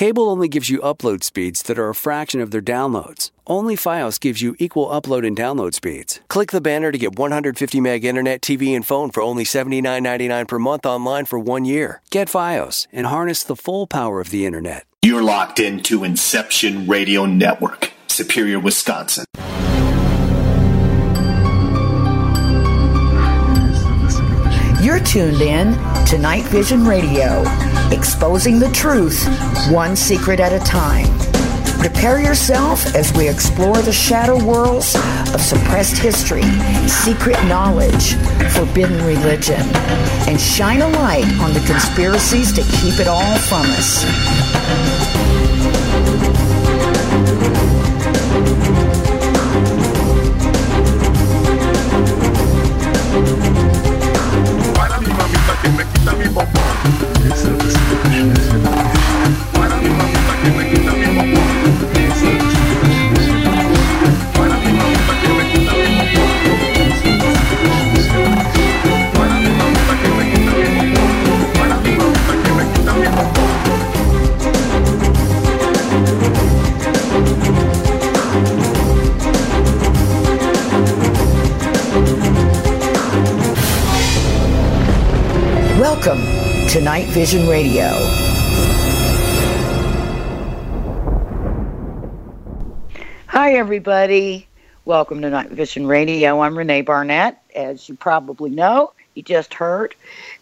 Cable only gives you upload speeds that are a fraction of their downloads. Only Fios gives you equal upload and download speeds. Click the banner to get 150 meg internet, TV, and phone for only $79.99 per month online for one year. Get Fios and harness the full power of the internet. You're locked into Inception Radio Network, Superior, Wisconsin. You're tuned in to Night Vision Radio, exposing the truth one secret at a time. Prepare yourself as we explore the shadow worlds of suppressed history, secret knowledge, forbidden religion, and shine a light on the conspiracies to keep it all from us. tá me bombando. Welcome to Night Vision Radio. Hi, everybody. Welcome to Night Vision Radio. I'm Renee Barnett. As you probably know, you just heard.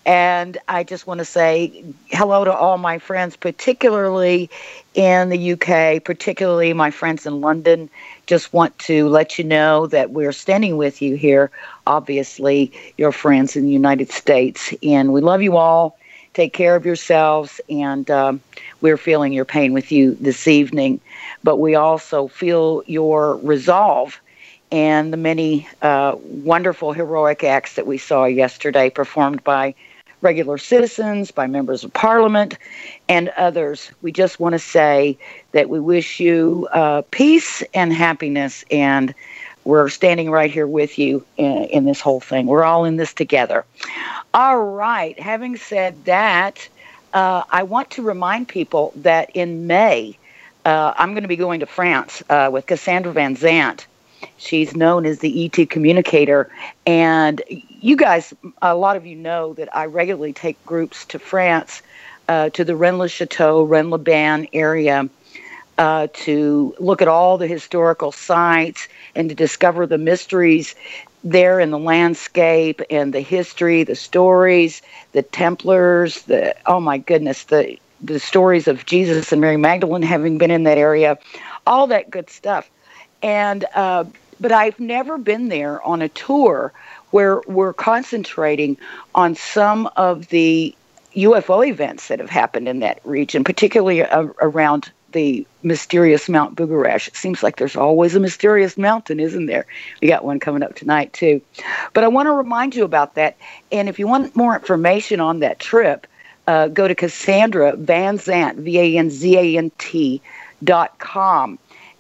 And I just want to say hello to all my friends, particularly in the UK, particularly my friends in London. Just want to let you know that we're standing with you here, obviously, your friends in the United States. And we love you all. Take care of yourselves. And um, we're feeling your pain with you this evening. But we also feel your resolve and the many uh, wonderful heroic acts that we saw yesterday performed by regular citizens, by members of parliament, and others. We just want to say that we wish you uh, peace and happiness, and we're standing right here with you in, in this whole thing. We're all in this together. All right, having said that, uh, I want to remind people that in May, uh, I'm going to be going to France uh, with Cassandra Van Zant. She's known as the ET communicator. And you guys, a lot of you know that I regularly take groups to France, uh, to the Rennes Chateau, Rennes-les-Bains area. Uh, to look at all the historical sites and to discover the mysteries there in the landscape and the history, the stories, the Templars, the oh my goodness, the the stories of Jesus and Mary Magdalene having been in that area, all that good stuff. And uh, but I've never been there on a tour where we're concentrating on some of the UFO events that have happened in that region, particularly uh, around the mysterious Mount Bugarach. It seems like there's always a mysterious mountain, isn't there? We got one coming up tonight too. But I want to remind you about that. And if you want more information on that trip, uh, go to Cassandra Van Zant, V A N Z A N T dot com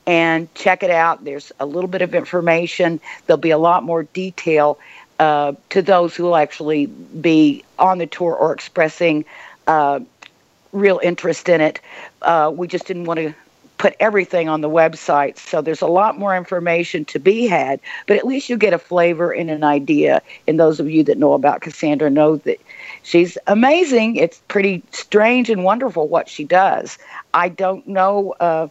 and check it out. There's a little bit of information. There'll be a lot more detail uh, to those who will actually be on the tour or expressing uh, real interest in it. Uh, we just didn't want to put everything on the website, so there's a lot more information to be had. But at least you get a flavor and an idea. And those of you that know about Cassandra know that she's amazing. It's pretty strange and wonderful what she does. I don't know uh,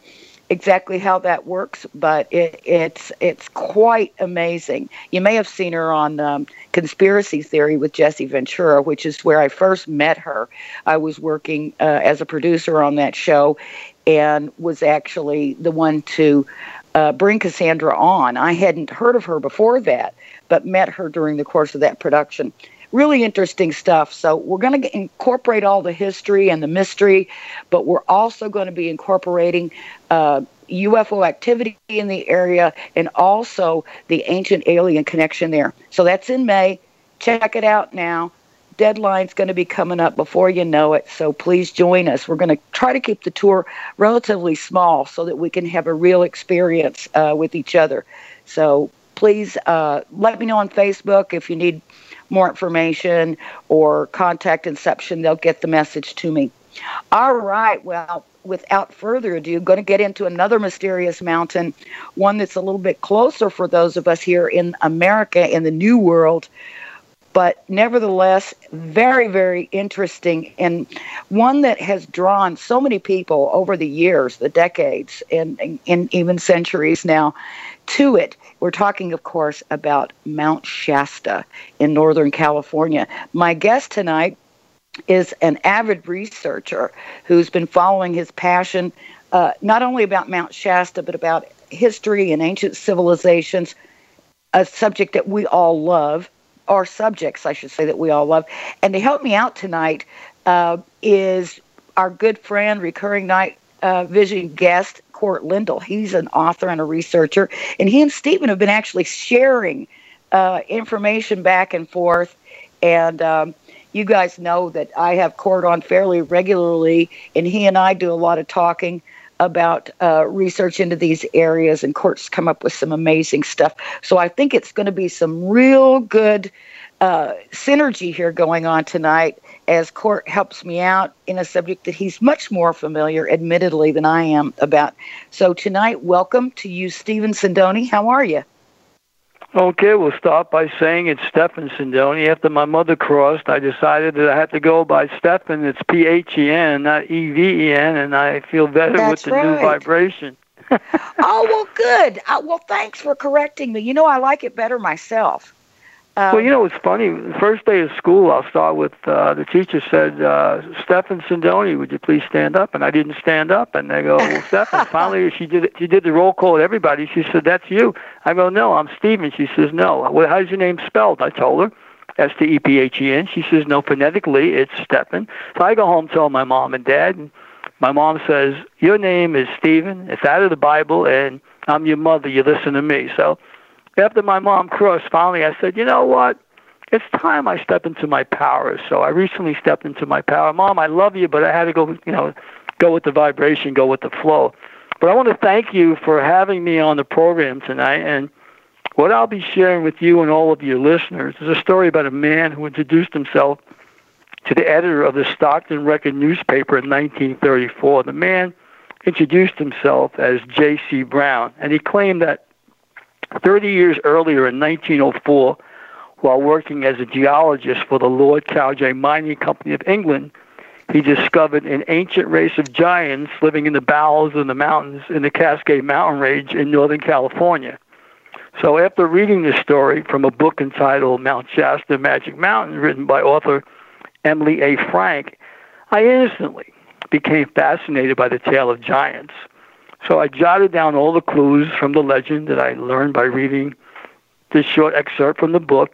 exactly how that works, but it, it's it's quite amazing. You may have seen her on um, Conspiracy Theory with Jesse Ventura, which is where I first met her. I was working uh, as a producer on that show, and was actually the one to uh, bring Cassandra on. I hadn't heard of her before that, but met her during the course of that production really interesting stuff. So we're going to incorporate all the history and the mystery, but we're also going to be incorporating uh, UFO activity in the area and also the ancient alien connection there. So that's in May. Check it out now. Deadline's going to be coming up before you know it. So please join us. We're going to try to keep the tour relatively small so that we can have a real experience uh, with each other. So please uh, let me know on Facebook if you need more information or contact Inception, they'll get the message to me. All right. Well, without further ado, going to get into another mysterious mountain, one that's a little bit closer for those of us here in America in the New World, but nevertheless very, very interesting and one that has drawn so many people over the years, the decades, and, and, and even centuries now to it. We're talking, of course, about Mount Shasta in Northern California. My guest tonight is an avid researcher who's been following his passion uh, not only about Mount Shasta, but about history and ancient civilizations, a subject that we all love, or subjects, I should say, that we all love. And to help me out tonight uh, is our good friend, recurring night uh, vision guest, Cort Lindahl. He's an author and a researcher, and he and Stephen have been actually sharing uh, information back and forth. And um, you guys know that I have Cort on fairly regularly, and he and I do a lot of talking about uh, research into these areas, and Cort's come up with some amazing stuff. So I think it's going to be some real good uh, synergy here going on tonight as Cort helps me out in a subject that he's much more familiar, admittedly, than I am about. So tonight, welcome to you, Stephen Sindoni. How are you? Okay, we'll start by saying it's Stephen Sindoni. After my mother crossed, I decided that I had to go by Stephen. It's P H E N, not E V E N, and I feel better That's with the new vibration. oh well, good. Uh, well, thanks for correcting me. You know, I like it better myself. Um, well, you know, it's funny. The first day of school, I'll start with uh, the teacher said, uh, Stephen Sindoni, would you please stand up? And I didn't stand up. And they go, well, Stephen, finally she did she did the roll call with everybody. She said, that's you. I go, no, I'm Stephen. She says, no. Well, how's your name spelled? I told her. S T E P H E N. She says, no, phonetically, it's Stephen. So I go home, tell my mom and dad, and my mom says, your name is Stephen. It's out of the Bible, and I'm your mother. You listen to me. So after my mom crossed, finally I said, you know what? It's time I step into my power. So I recently stepped into my power. Mom, I love you, but I had to go, you know, go with the vibration, go with the flow. But I want to thank you for having me on the program tonight. And what I'll be sharing with you and all of your listeners is a story about a man who introduced himself to the editor of the Stockton Record newspaper in 1934. The man introduced himself as J.C. Brown, and he claimed that 30 years earlier in 1904, while working as a geologist for the Lord Cowdray Mining Company of England, he discovered an ancient race of giants living in the bowels of the mountains in the Cascade Mountain Range in Northern California. So after reading this story from a book entitled Mount Shasta Magic Mountain, written by author Emily A. Frank, I instantly became fascinated by the tale of giants. So I jotted down all the clues from the legend that I learned by reading this short excerpt from the book,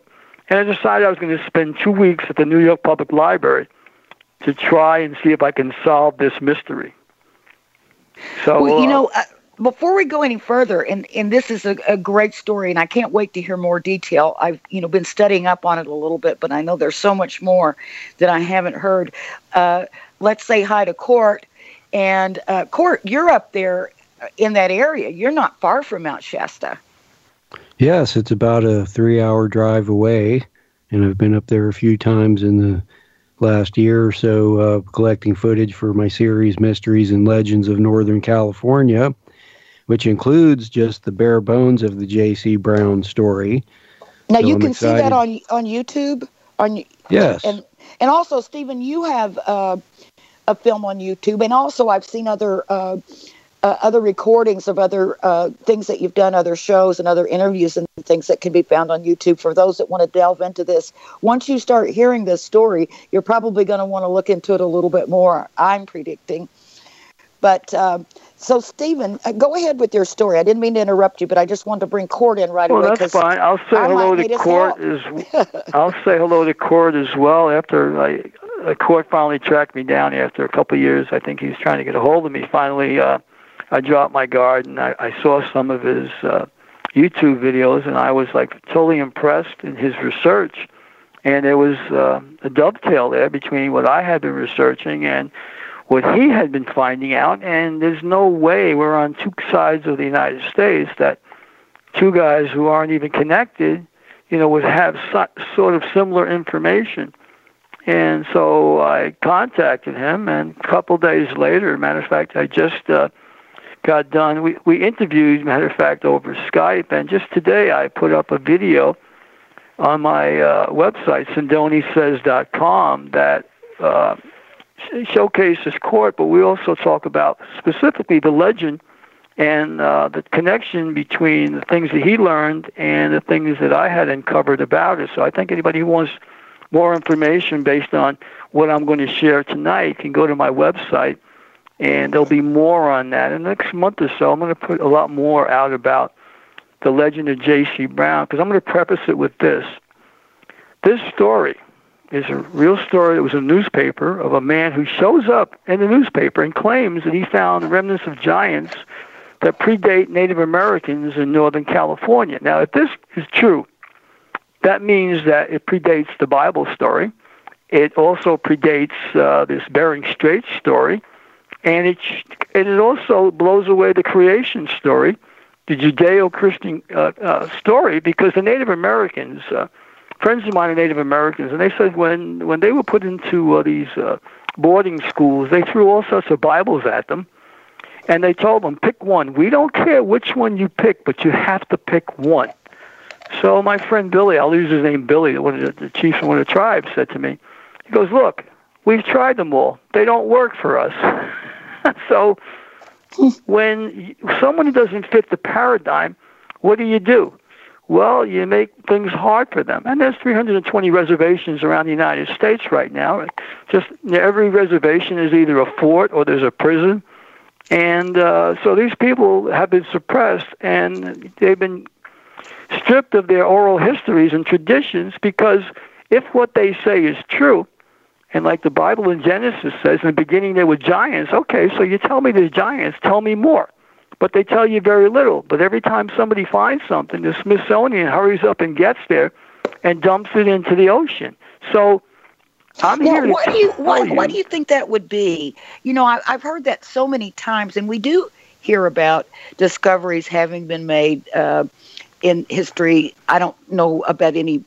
and I decided I was going to spend two weeks at the New York Public Library to try and see if I can solve this mystery. So well, you uh, know, uh, before we go any further, and, and this is a, a great story, and I can't wait to hear more detail. I've you know been studying up on it a little bit, but I know there's so much more that I haven't heard. Uh, let's say hi to Cort, and uh, Cort, you're up there in that area. You're not far from Mount Shasta. Yes, it's about a three hour drive away, and I've been up there a few times in the last year or so uh, collecting footage for my series Mysteries and Legends of Northern California, which includes just the bare bones of the J.C. Brown story. Now So you I'm can see that on on YouTube. On Yes. and and also Stephen, you have uh, a film on YouTube, and also I've seen other uh, uh, other recordings of other uh, things that you've done, other shows and other interviews and things that can be found on YouTube. For those that want to delve into this, once you start hearing this story, you're probably going to want to look into it a little bit more. I'm predicting, but. Um, so, Stephen, uh, go ahead with your story. I didn't mean to interrupt you, but I just wanted to bring Cort in right well, away. that's 'cause fine. I'll say I hello to Cort as I'll say hello to Cort as well. After I, uh, Cort finally tracked me down after a couple of years, I think he was trying to get a hold of me. Finally, uh, I dropped my guard and I, I saw some of his uh, YouTube videos, and I was like totally impressed in his research. And there was uh, a dovetail there between what I had been researching and what he had been finding out. And there's no way we're on two sides of the United States that two guys who aren't even connected, you know, would have so, sort of similar information. And so I contacted him, and a couple days later, matter of fact, I just uh, got done. We we interviewed, matter of fact, over Skype, and just today I put up a video on my uh, website, SindoniSays.com, that uh, showcases Cort, but we also talk about specifically the legend and uh, the connection between the things that he learned and the things that I had uncovered about it. So I think anybody who wants more information based on what I'm going to share tonight you can go to my website, and there'll be more on that. In the next month or so, I'm going to put a lot more out about the legend of J.C. Brown because I'm going to preface it with this. This story is a real story. It was in a newspaper of a man who shows up in the newspaper and claims that he found remnants of giants that predate Native Americans in Northern California. Now, if this is true, that means that it predates the Bible story. It also predates uh, this Bering Strait story, and it and it also blows away the creation story, the Judeo-Christian uh, uh, story, because the Native Americans, uh, friends of mine are Native Americans, and they said when when they were put into uh, these uh, boarding schools, they threw all sorts of Bibles at them, and they told them pick one. We don't care which one you pick, but you have to pick one. So my friend Billy, I'll use his name Billy, one of the, the chiefs of one of the tribes, said to me, he goes, look, we've tried them all. They don't work for us. so when someone doesn't fit the paradigm, what do you do? Well, you make things hard for them. And there's 320 reservations around the United States right now. Just every reservation is either a fort or there's a prison. And uh, so these people have been suppressed and they've been stripped of their oral histories and traditions because if what they say is true, and like the Bible in Genesis says, in the beginning there were giants, okay, so you tell me there's giants, tell me more. But they tell you very little. But every time somebody finds something, the Smithsonian hurries up and gets there and dumps it into the ocean. So I'm here to what do you what, you. what do you think that would be? You know, I, I've heard that so many times, and we do hear about discoveries having been made uh, in history. I don't know about any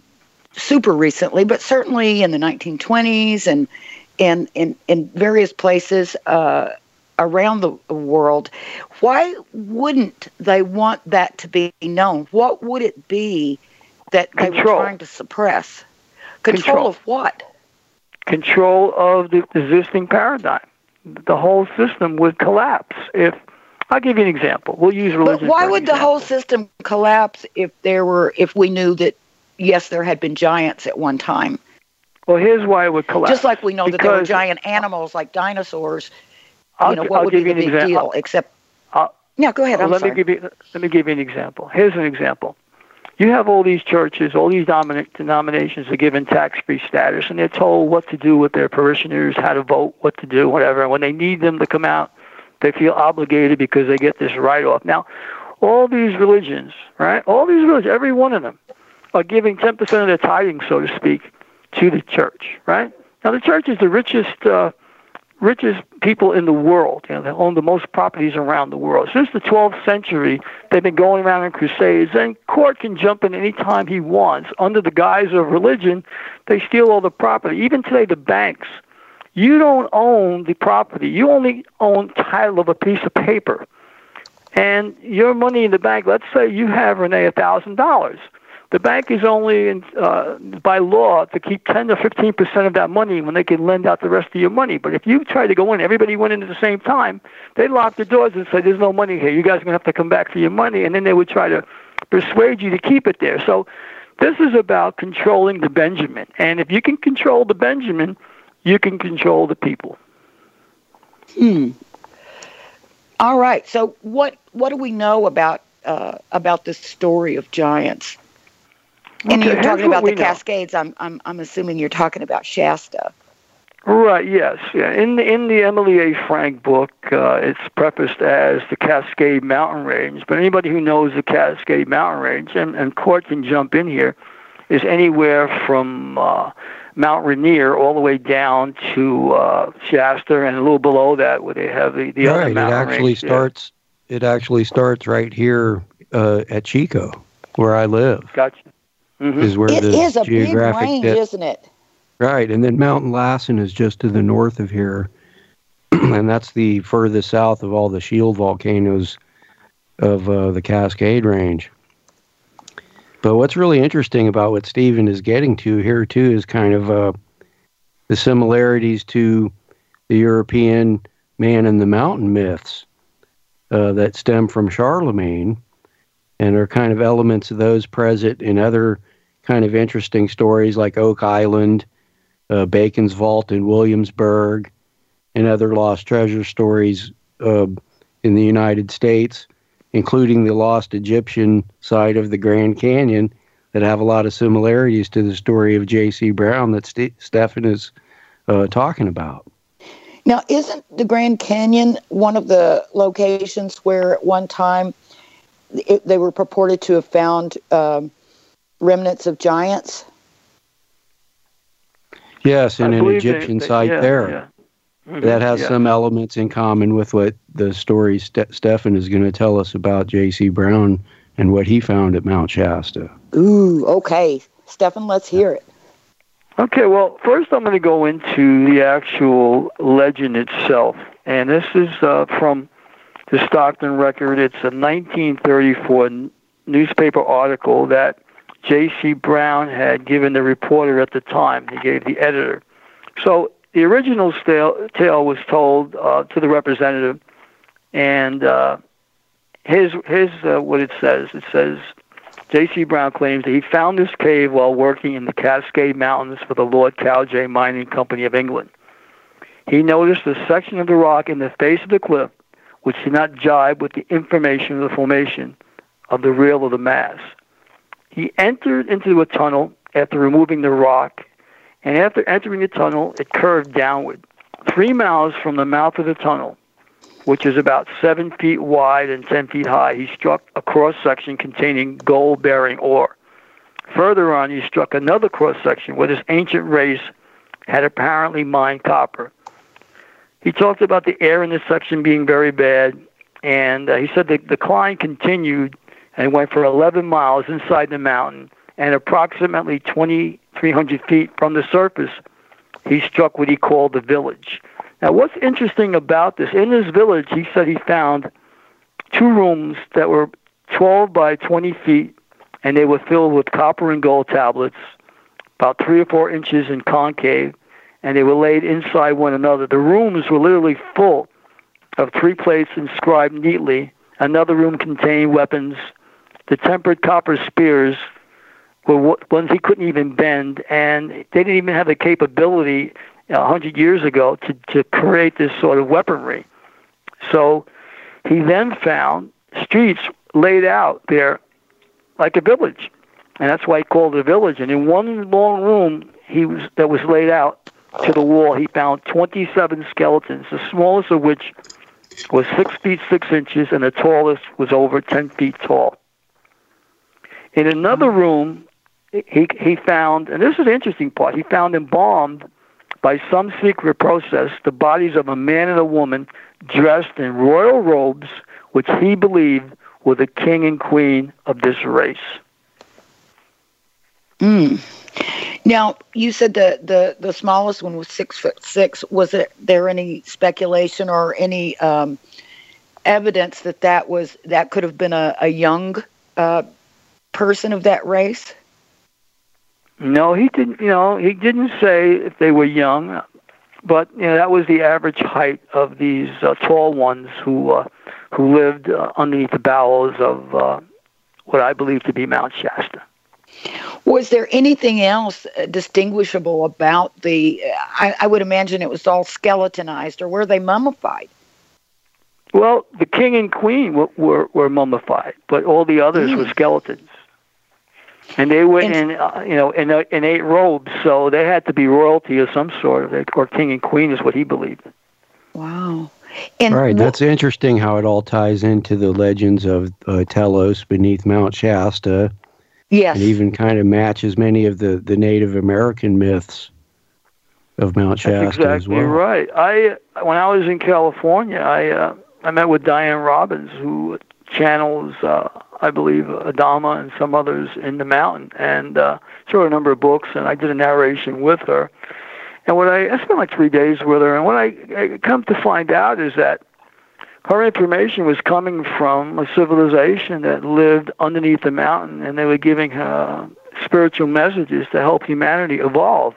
super recently, but certainly in the 1920s and and in in various places uh, around the world. Why wouldn't they want that to be known? What would it be that they Control. were trying to suppress? Control, Control. of what? control of the existing paradigm. The whole system would collapse if. I'll give you an example. We'll use religion. But why would the whole system collapse if there were if we knew that yes there had been giants at one time? Well, here's why it would collapse. Just like we know that there were giant animals like dinosaurs. I'll, you know what I'll would be the big example. deal? Except I'll- yeah, go ahead. Let sorry. me give you let me give you an example. Here's an example. You have all these churches, all these domina- denominations are given tax-free status, and they're told what to do with their parishioners, how to vote, what to do, whatever. And when they need them to come out, they feel obligated because they get this write-off. Now, all these religions, right? All these religions, every one of them, are giving 10% of their tithing, so to speak, to the church, right? Now, the church is the richest. Uh, richest people in the world. You know, they own the most properties around the world. Since the 12th century, they've been going around in crusades, and Cort can jump in any time he wants. Under the guise of religion, they steal all the property. Even today, the banks, you don't own the property. You only own title of a piece of paper. And your money in the bank, let's say you have, Renee, a $1,000. The bank is only, in, uh, by law, to keep 10 to 15 percent of that money when they can lend out the rest of your money. But if you try to go in, everybody went in at the same time, they lock the doors and say, there's no money here. You guys are going to have to come back for your money. And then they would try to persuade you to keep it there. So this is about controlling the Benjamin. And if you can control the Benjamin, you can control the people. Hmm. All right. So what what do we know about uh, about this story of giants? And Okay, you're talking about the know. Cascades. I'm I'm I'm assuming you're talking about Shasta. Right. Yes. Yeah. In the in the Emily A. Frank book, uh, it's prefaced as the Cascade Mountain Range. But anybody who knows the Cascade Mountain Range, and, and Cort can jump in here, is anywhere from uh, Mount Rainier all the way down to uh, Shasta, and a little below that, where they have the, the other right. It actually range there. starts. It actually starts right here uh, at Chico, where I live. Gotcha. Mhm. Is where It the is a big geographic range, de- isn't it? Right, and then Mountain Lassen is just to the north of here, and that's the furthest south of all the shield volcanoes of uh, the Cascade Range. But what's really interesting about what Stephen is getting to here too is kind of uh, the similarities to the European man in the mountain myths uh, that stem from Charlemagne, and are kind of elements of those present in other kind of interesting stories like Oak Island, uh, Bacon's Vault in Williamsburg, and other lost treasure stories uh, in the United States, including the lost Egyptian side of the Grand Canyon that have a lot of similarities to the story of J.C. Brown that St- Stefan is uh, talking about. Now, isn't the Grand Canyon one of the locations where at one time it, they were purported to have found um, remnants of giants? Yes, and I an believe they- Egyptian they- site yeah, there. yeah. Mhm, That has yeah. some elements in common with what the story Ste- Stefan is going to tell us about J.C. Brown and what he found at Mount Shasta. Ooh, okay. Stefan, let's hear it. Okay, well, first I'm going to go into the actual legend itself. And this is uh, from the Stockton Record. It's a 1934 n- newspaper article that J.C. Brown had given the reporter at the time. He gave the editor. So the original tale, tale was told uh, to the representative, and uh, his uh, what it says. It says J.C. Brown claims that he found this cave while working in the Cascade Mountains for the Lord Cowdray Mining Company of England. He noticed a section of the rock in the face of the cliff which did not jibe with the information of the formation of the real of the mass. He entered into a tunnel after removing the rock, and after entering the tunnel, it curved downward. Three miles from the mouth of the tunnel, which is about seven feet wide and ten feet high, he struck a cross section containing gold bearing ore. Further on, he struck another cross section where this ancient race had apparently mined copper. He talked about the air in this section being very bad, and uh, he said the decline continued and went for 11 miles inside the mountain, and approximately 2,300 feet from the surface, he struck what he called the village. Now, what's interesting about this, in this village, he said he found two rooms that were 12 by 20 feet, and they were filled with copper and gold tablets, about three or four inches in concave, and they were laid inside one another. The rooms were literally full of three plates inscribed neatly. Another room contained weapons. The tempered copper spears were ones he couldn't even bend, and they didn't even have the capability uh, a hundred years ago to, to create this sort of weaponry. So he then found streets laid out there like a village, and that's why he called it a village. And in one long room, he was that was laid out to the wall, he found 27 skeletons, the smallest of which was six feet six inches, and the tallest was over 10 feet tall. In another room, he he found, and this is the interesting part, he found embalmed by some secret process the bodies of a man and a woman dressed in royal robes, which he believed were the king and queen of this race. Mm. Now, you said the, the, the smallest one was six foot six. Was it there any speculation or any um, evidence that that was that could have been a, a young uh, person of that race? No, he didn't. You know, he didn't say if they were young, but you know that was the average height of these uh, tall ones who uh, who lived uh, underneath the bowels of uh, what I believe to be Mount Shasta. Was there anything else uh, distinguishable about the? I, I would imagine it was all skeletonized, or were they mummified? Well, the king and queen were were, were mummified, but all the others Mm. were skeletons, and they were in uh, you know in uh, innate robes, so they had to be royalty of some sort, or, or king and queen is what he believed. Wow. And right, wh- that's interesting how it all ties into the legends of uh, Telos beneath Mount Shasta, yes. and even kind of matches many of the, the Native American myths of Mount Shasta That's exactly as well. right. I when I was in California, I uh, I met with Dianne Robbins, who channels, uh, I believe, Adama and some others in the mountain, and uh, she wrote a number of books, and I did a narration with her. And what I, I spent like three days with her, and what I, I come to find out is that her information was coming from a civilization that lived underneath the mountain, and they were giving her spiritual messages to help humanity evolve.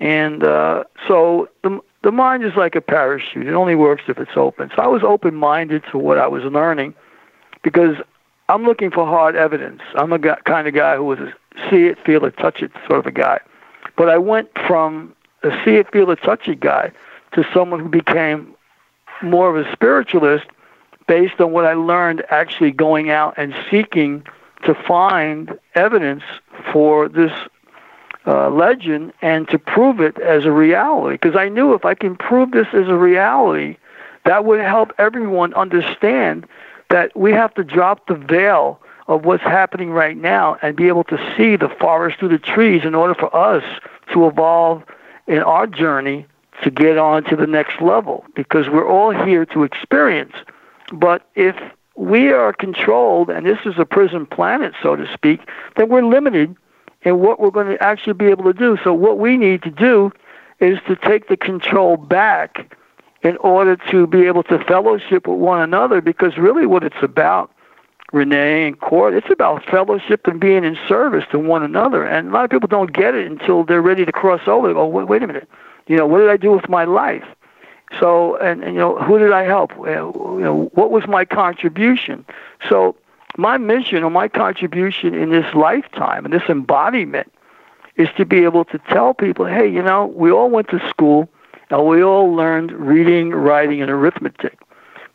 And uh, so the the mind is like a parachute; it only works if it's open. So I was open-minded to what I was learning, because I'm looking for hard evidence. I'm a guy, kind of guy who was a see it, feel it, touch it sort of a guy. But I went from a see it, feel it, touch it guy to someone who became more of a spiritualist based on what I learned actually going out and seeking to find evidence for this uh, legend and to prove it as a reality. Because I knew if I can prove this as a reality, that would help everyone understand that we have to drop the veil of what's happening right now and be able to see the forest through the trees in order for us to evolve in our journey to get on to the next level because we're all here to experience. But if we are controlled, and this is a prison planet, so to speak, then we're limited in what we're going to actually be able to do. So, what we need to do is to take the control back in order to be able to fellowship with one another because really what it's about renee and Cort it's about fellowship and being in service to one another. And a lot of people don't get it until they're ready to cross over. They go wait, wait a minute. You know what did i do with my life? So and, and you know who did i help? Uh, you know what was my contribution? So my mission or my contribution in this lifetime and this embodiment is to be able to tell people hey you know we all went to school and we all learned reading, writing, and arithmetic.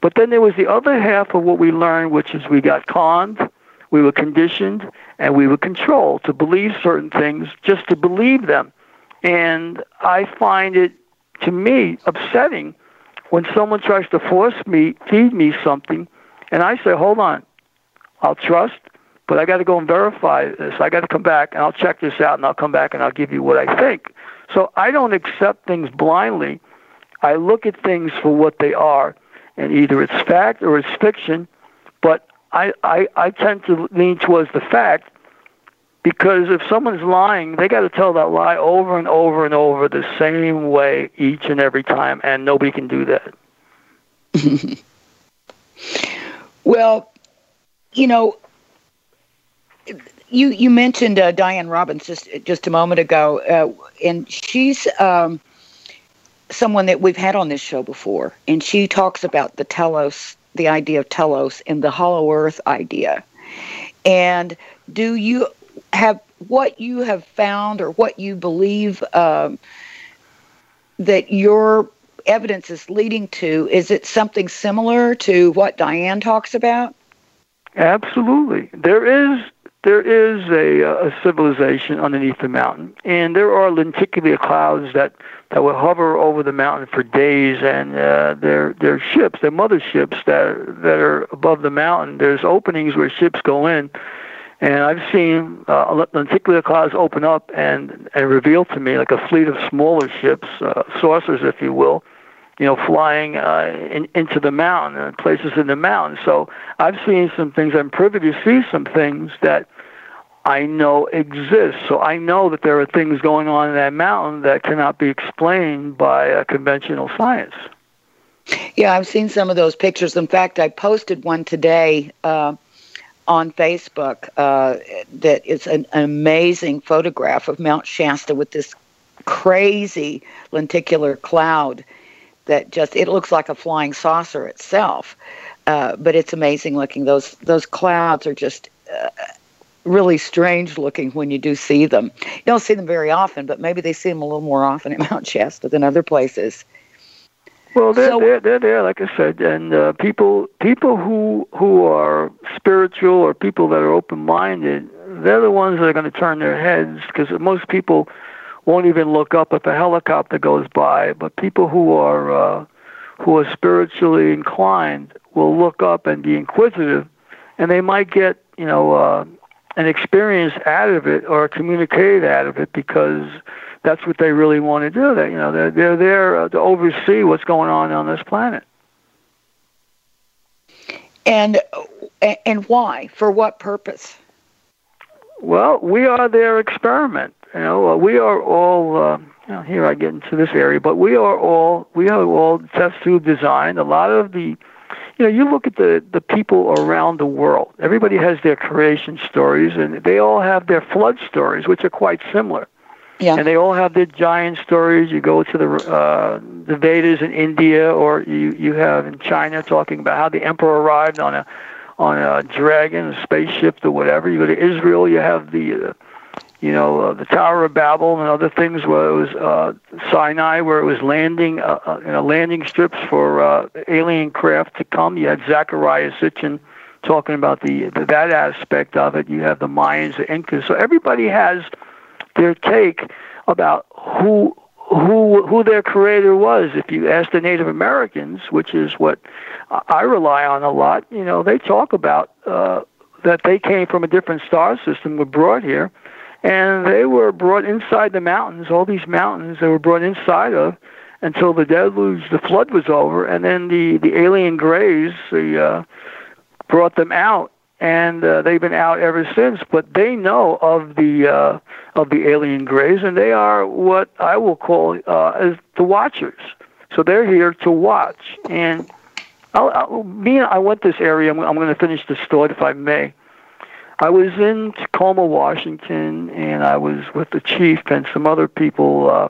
But then there was the other half of what we learned, which is we got conned, we were conditioned, and we were controlled to believe certain things just to believe them. And I find it, to me, upsetting when someone tries to force me, feed me something, and I say, hold on, I'll trust, but I got to go and verify this. I got to come back and I'll check this out and I'll come back and I'll give you what I think. So I don't accept things blindly. I look at things for what they are, and either it's fact or it's fiction. But I, I, I tend to lean towards the fact because if someone's lying, they got to tell that lie over and over and over the same way each and every time, and nobody can do that. well, you know, you you mentioned uh, Dianne Robbins just just a moment ago, uh, and she's um, someone that we've had on this show before, and she talks about the telos, the idea of telos, and the hollow earth idea. And do you have what you have found, or what you believe um, that your evidence is leading to? Is it something similar to what Diane talks about? Absolutely, there is there is a, a civilization underneath the mountain, and there are lenticular clouds that, that will hover over the mountain for days, and uh, they're, they're ships, they're mother ships that are, that are above the mountain. There's openings where ships go in, and I've seen uh, lenticular clouds open up and, and reveal to me like a fleet of smaller ships, uh, saucers, if you will, you know, flying uh, in, into the mountain and places in the mountain. So I've seen some things. I'm privy to see some things that I know exist. So I know that there are things going on in that mountain that cannot be explained by a conventional science. Yeah, I've seen some of those pictures. In fact, I posted one today uh, on Facebook uh, that is an, an amazing photograph of Mount Shasta with this crazy lenticular cloud that just it looks like a flying saucer itself. Uh, but it's amazing looking. Those those clouds are just uh, really strange looking when you do see them. You don't see them very often, but maybe they see them a little more often at Mount Shasta than other places. Well, they're so, they're, they're there, like I said, and uh, people people who who are spiritual or people that are open minded, they're the ones that are going to turn their heads because most people won't even look up if a helicopter goes by. But people who are uh, who are spiritually inclined will look up and be inquisitive, and they might get you know uh, an experience out of it or communicate out of it because that's what they really want to do. That you know they're they're there uh, to oversee what's going on on this planet. And and why? For what purpose? Well, we are their experiment. You know, uh, we are all. Uh, you know, here I get into this area, but we are all we are all test tube designed. A lot of the, you know, you look at the the people around the world. Everybody has their creation stories, and they all have their flood stories, which are quite similar. Yeah. And they all have their giant stories. You go to the uh, the Vedas in India, or you you have in China talking about how the emperor arrived on a on a dragon, a spaceship, or whatever. You go to Israel, you have the uh, you know uh, the Tower of Babel and other things where it was uh, Sinai, where it was landing uh, uh, you know landing strips for uh, alien craft to come. You had Zecharia Sitchin talking about the, the that aspect of it. You have the Mayans, the Incas. So everybody has their take about who who who their creator was. If you ask the Native Americans, which is what I rely on a lot, you know, they talk about uh, that they came from a different star system, were brought here, and they were brought inside the mountains. All these mountains they were brought inside of until the deluge, the flood was over, and then the the alien grays, the uh, brought them out and uh, they've been out ever since. But they know of the uh, of the alien grays, and they are what I will call uh, as the watchers. So they're here to watch. And I'll, I'll, me, I went this area. I'm, I'm going to finish the story if I may. I was in Tacoma, Washington, and I was with the chief and some other people uh,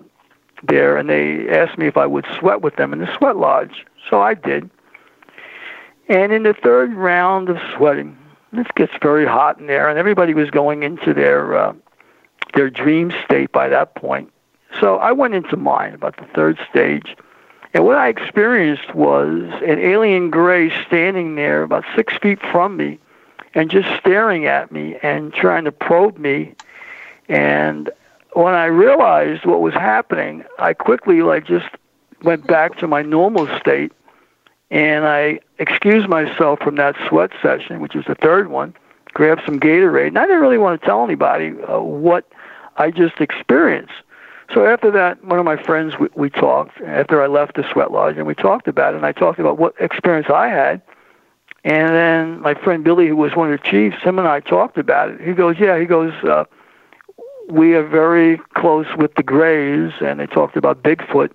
there, and they asked me if I would sweat with them in the sweat lodge. So I did. And in the third round of sweating, this gets very hot in there, and everybody was going into their uh, their dream state by that point. So I went into mine about the third stage, and what I experienced was an alien gray standing there about six feet from me, and just staring at me and trying to probe me. And when I realized what was happening, I quickly like just went back to my normal state and I excused myself from that sweat session, which was the third one, grabbed some Gatorade, and I didn't really want to tell anybody uh, what I just experienced. So after that, one of my friends, we, we talked after I left the sweat lodge, and we talked about it, and I talked about what experience I had. And then my friend Billy, who was one of the chiefs, him and I talked about it. He goes, yeah, he goes, uh, we are very close with the Greys, and they talked about Bigfoot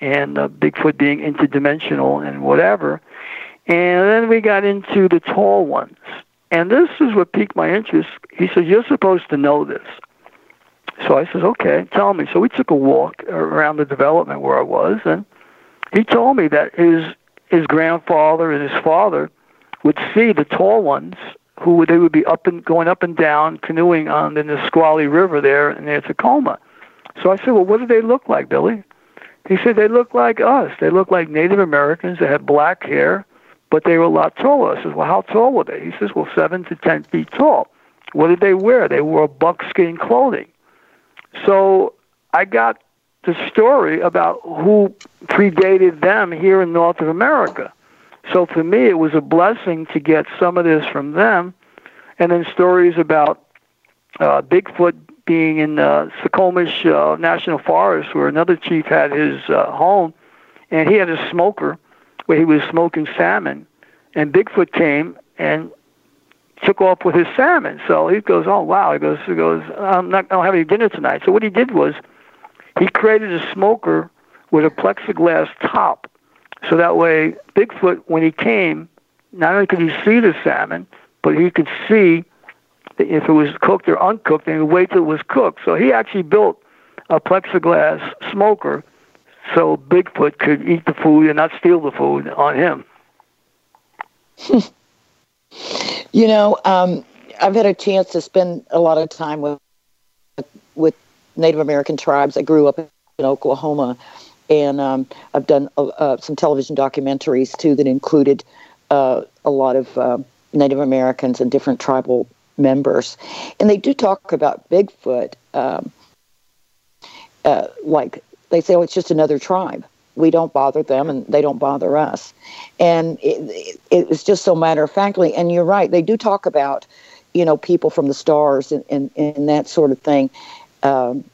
and uh, Bigfoot being interdimensional and whatever. And then we got into the tall ones. And this is what piqued my interest. He says, You're supposed to know this. So I says, Okay, tell me. So we took a walk around the development where I was, and he told me that his his grandfather and his father would see the tall ones who they would be up and going up and down canoeing on the Nisqually River there near Tacoma. So I said, Well, what do they look like, Billy? He said they look like us. They look like Native Americans. They had black hair, but they were a lot taller. I said, well, how tall were they? He says, well, seven to ten feet tall. What did they wear? They wore buckskin clothing. So I got the story about who predated them here in North America. So for me, it was a blessing to get some of this from them, and then stories about uh, Bigfoot being in uh, Suquamish uh, National Forest, where another chief had his uh, home, and he had a smoker where he was smoking salmon, and Bigfoot came and took off with his salmon. So he goes, "Oh wow!" He goes, "He goes, I'm not going to have any dinner tonight." So what he did was, he created a smoker with a plexiglass top, so that way Bigfoot, when he came, not only could he see the salmon, but he could see if it was cooked or uncooked, and he wait till it was cooked. So he actually built a plexiglass smoker so Bigfoot could eat the food and not steal the food on him. You know, um, I've had a chance to spend a lot of time with with Native American tribes. I grew up in Oklahoma, and um, I've done uh, uh, some television documentaries too that included uh, a lot of uh, Native Americans and different tribal members, and they do talk about Bigfoot. Um, uh, like they say, oh, it's just another tribe. We don't bother them, and they don't bother us. And it, it, was just so matter of factly. And you're right; they do talk about, you know, people from the stars and and, and that sort of thing. Um,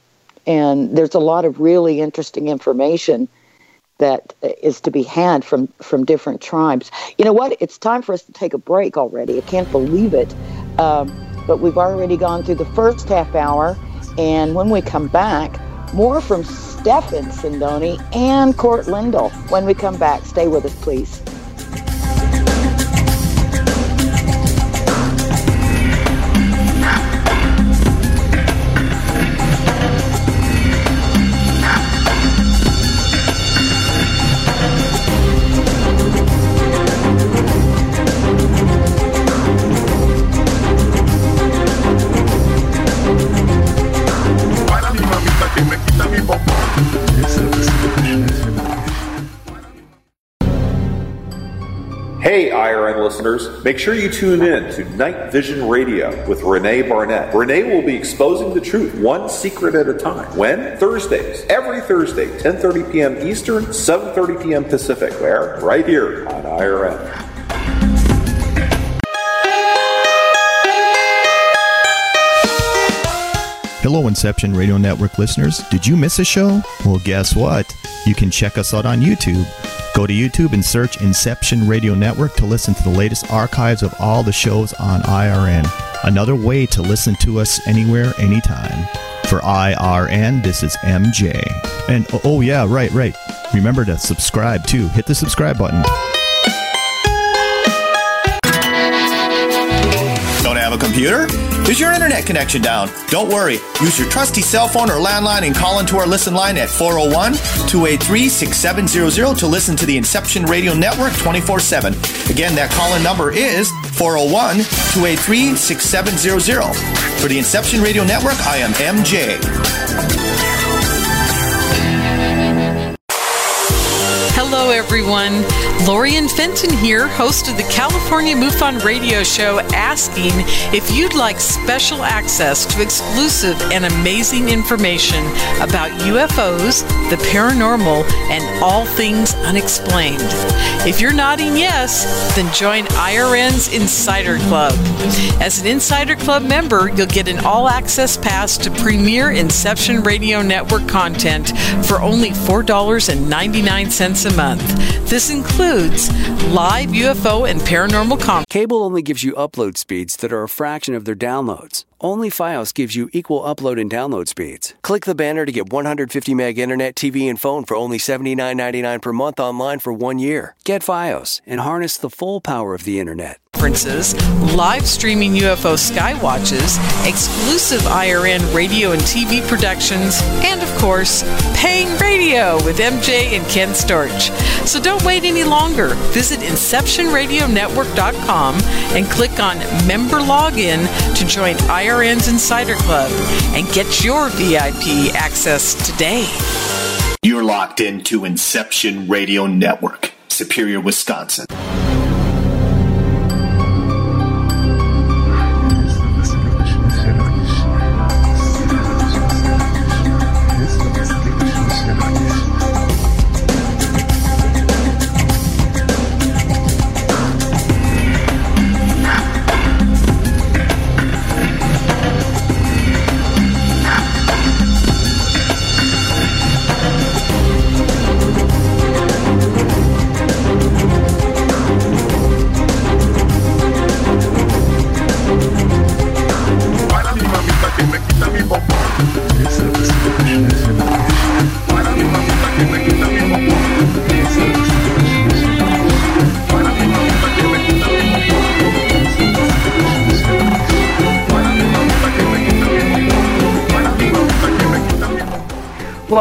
and there's a lot of really interesting information that is to be had from from different tribes. You know what? It's time for us to take a break already. I can't believe it, um, but we've already gone through the first half hour, and when we come back, more from Stefan Sindoni and Cort Lindahl. When we come back, stay with us, please. Hey, IRN listeners, make sure you tune in to Night Vision Radio with Renee Barnett. Renee will be exposing the truth one secret at a time. When? Thursdays. Every Thursday, 10:30 p.m. Eastern, 7:30 p.m. Pacific. Where? Right here on IRN. Hello, Inception Radio Network listeners. Did you miss a show? Well, guess what? You can check us out on YouTube. Go to YouTube and search Inception Radio Network to listen to the latest archives of all the shows on IRN. Another way to listen to us anywhere, anytime. For IRN, this is MJ. And oh, oh yeah, right, right. Remember to subscribe too. Hit the subscribe button. Don't have a computer? Is your internet connection down? Don't worry. Use your trusty cell phone or landline and call into our listen line at 401 283 6700 to listen to the Inception Radio Network 24 7. Again, that call in number is 401 283 6700. For the Inception Radio Network, I am MJ. Everyone. Lorian Fenton here, host of the California MUFON radio show, asking if you'd like special access to exclusive and amazing information about UFOs, the paranormal, and all things unexplained. If you're nodding yes, then join IRN's Insider Club. As an Insider Club member, you'll get an all access pass to premier Inception Radio Network content for only $4.99 a month. This includes live UFO and paranormal comments. Cable only gives you upload speeds that are a fraction of their downloads. Only Fios gives you equal upload and download speeds. Click the banner to get 150 meg internet, TV, and phone for only $79.99 per month online for one year. Get Fios and harness the full power of the internet. conferences, live streaming UFO skywatches, exclusive IRN radio and TV productions, and of course, paying radio with MJ and Ken Storch. So don't wait any longer. Visit InceptionRadioNetwork.com and click on Member Login to join Insider Club and get your VIP access today. You're locked into Inception Radio Network, Superior, Wisconsin.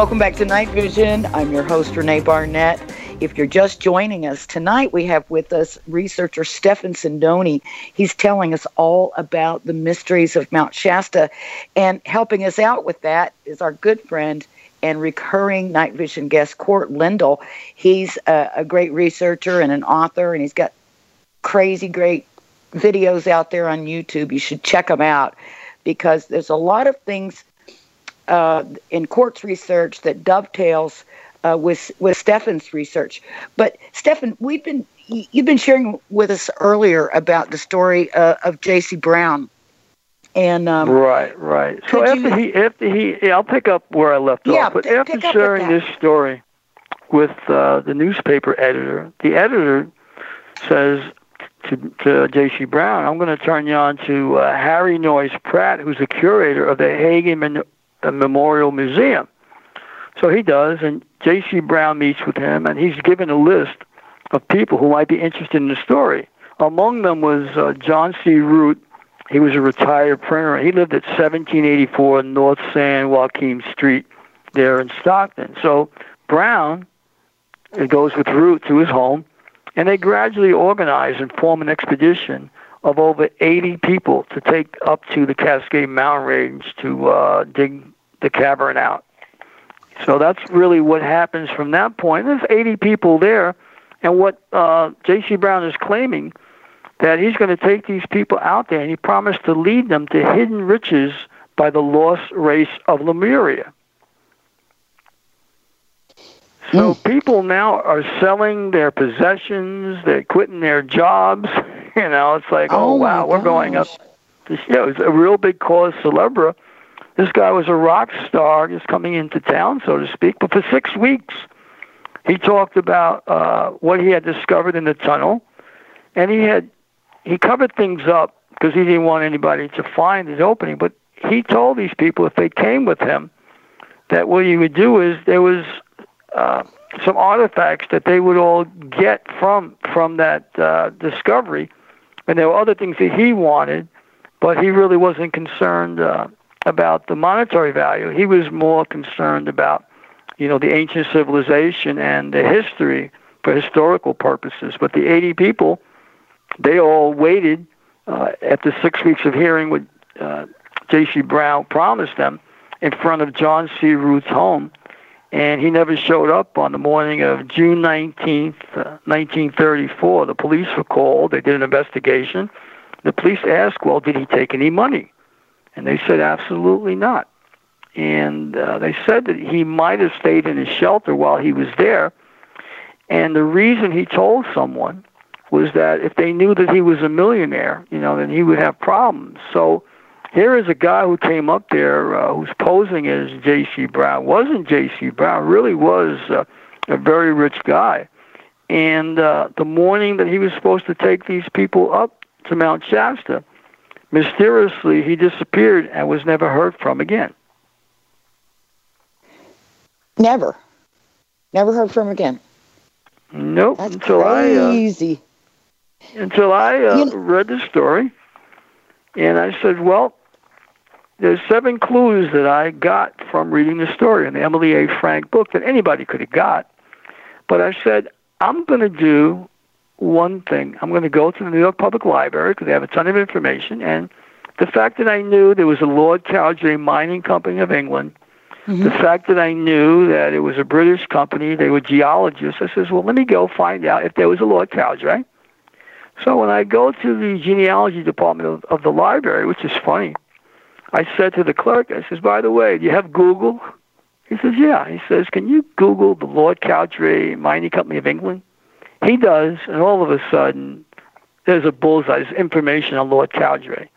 Welcome back to Night Vision. I'm your host, Renee Barnett. If you're just joining us tonight, we have with us researcher Stefan Sindoni. He's telling us all about the mysteries of Mount Shasta. And helping us out with that is our good friend and recurring Night Vision guest, Cort Lindahl. He's a, a great researcher and an author, and he's got crazy great videos out there on YouTube. You should check them out because there's a lot of things uh, in Cort's research that dovetails uh, with with Stefan's research. But Stefan, we've been you've been sharing with us earlier about the story uh, of J.C. Brown, and um, Right, right. So after you- he, after he, yeah, I'll pick up where I left Yeah, off. But after pick up with sharing this story, with uh, the newspaper editor. The editor says to, to J.C. Brown, I'm going to turn you on to uh, Harry Noyes Pratt, who's the curator of the Haggin Uh, Memorial Museum. So he does, and J.C. Brown meets with him, and he's given a list of people who might be interested in the story. Among them was uh, John C. Root. He was a retired printer. He lived at 1784 North San Joaquin Street there in Stockton. So Brown goes with Root to his home, and they gradually organize and form an expedition of over 80 people to take up to the Cascade Mountain Range to uh, dig the cavern out. So that's really what happens from that point. There's 80 people there, and what uh, J.C. Brown is claiming that he's going to take these people out there, and he promised to lead them to hidden riches by the lost race of Lemuria. So people now are selling their possessions, they're quitting their jobs. You know, it's like, oh, Oh, wow, we're going up. gosh. This, you know, it's a real big cause celebra. This guy was a rock star, just coming into town, so to speak. But for six weeks, he talked about uh, what he had discovered in the tunnel, and he had he covered things up because he didn't want anybody to find his opening. But he told these people if they came with him, that what he would do is there was uh, some artifacts that they would all get from from that uh, discovery, and there were other things that he wanted, but he really wasn't concerned uh, about the monetary value. He was more concerned about, you know, the ancient civilization and the history for historical purposes. But the 80 people, they all waited uh, after six weeks of hearing what uh, J.C. Brown promised them in front of John C. Root's home and he never showed up on the morning of June 19th, uh, 1934. The police were called. They did an investigation. The police asked, well, did he take any money? And they said, absolutely not. And uh, they said that he might have stayed in his shelter while he was there. And the reason he told someone was that if they knew that he was a millionaire, you know, then he would have problems. So here is a guy who came up there uh, who's posing as J.C. Brown. Wasn't J.C. Brown, really was uh, a very rich guy. And uh, the morning that he was supposed to take these people up to Mount Shasta, mysteriously he disappeared and was never heard from again. Never. Never heard from again. Nope. That's until I uh, until I uh, You kn- read the story, and I said, "Well, there's seven clues that I got from reading the story in the Emilie A. Frank book that anybody could have got." But I said, "I'm going to do one thing. I'm going to go to the New York Public Library because they have a ton of information, and the fact that I knew there was a Lord Cowdray Mining Company of England." Mm-hmm. The fact that I knew that it was a British company, they were geologists, I says, well, let me go find out if there was a Lord Cowdray. So when I go to the genealogy department of, of the library, which is funny, I said to the clerk, I says, by the way, do you have Google? He says, yeah. He says, can you Google the Lord Cowdray Mining Company of England? He does, and all of a sudden, there's a bullseye. There's information on Lord Cowdray.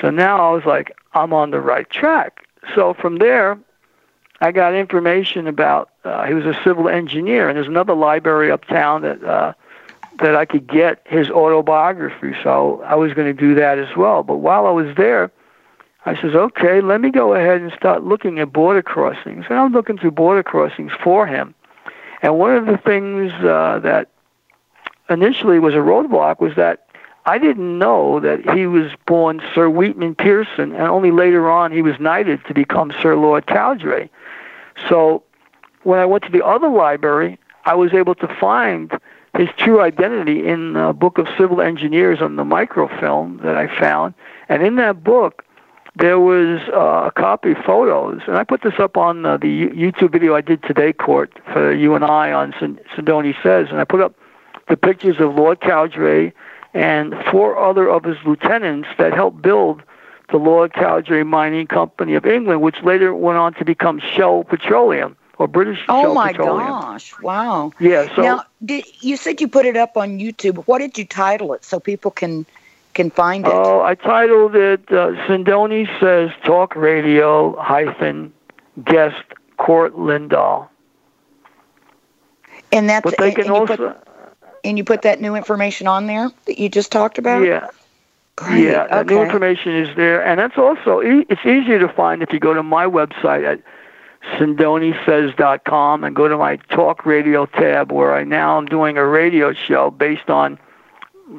So now I was like, I'm on the right track. So from there, I got information about uh, he was a civil engineer, and there's another library uptown that uh, that I could get his autobiography. So I was going to do that as well. But while I was there, I says, okay, let me go ahead and start looking at border crossings. And I'm looking through border crossings for him. And one of the things uh, that initially was a roadblock was that I didn't know that he was born Sir Weetman Pearson, and only later on he was knighted to become Sir Lord Cowdray. So when I went to the other library, I was able to find his true identity in the Book of Civil Engineers on the microfilm that I found. And in that book, there was uh, a copy of photos, and I put this up on uh, the YouTube video I did today, Cort, for you and I on Sindoni Says, and I put up the pictures of Lord Cowdray and four other of his lieutenants that helped build the Lord Cowdray Mining Company of England, which later went on to become Shell Petroleum or British Oh Shell my Petroleum. gosh! Wow. Yeah, so now, did, you said you put it up on YouTube. What did you title it so people can can find it? Oh, I titled it uh, Sindoni Says Talk Radio hyphen guest Cort Lindahl. And that's But they and, can and you also, put, and you put that new information on there that you just talked about. yeah, Great. yeah, the new information is there, and that's also it's easier to find if you go to my website at sindonisays.com and go to my talk radio tab where I now am doing a radio show based on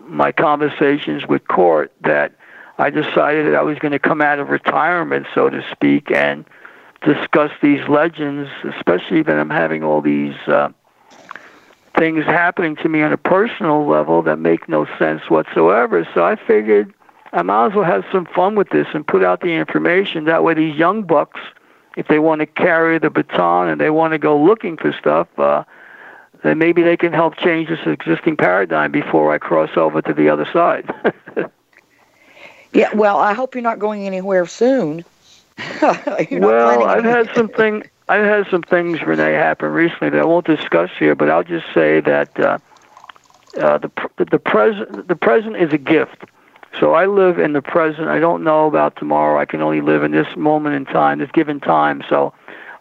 my conversations with Cort that I decided that I was going to come out of retirement, so to speak, and discuss these legends, especially that I'm having all these uh, things happening to me on a personal level that make no sense whatsoever. So I figured I might as well have some fun with this and put out the information. That way, these young bucks, if they want to carry the baton and they want to go looking for stuff, uh, then maybe they can help change this existing paradigm before I cross over to the other side. Yeah. Well, I hope you're not going anywhere soon. Well, I've had some thing. I've had some things, Renee, happen recently that I won't discuss here, but I'll just say that uh, uh, the the present the present is a gift. So I live in the present. I don't know about tomorrow. I can only live in this moment in time, this given time. So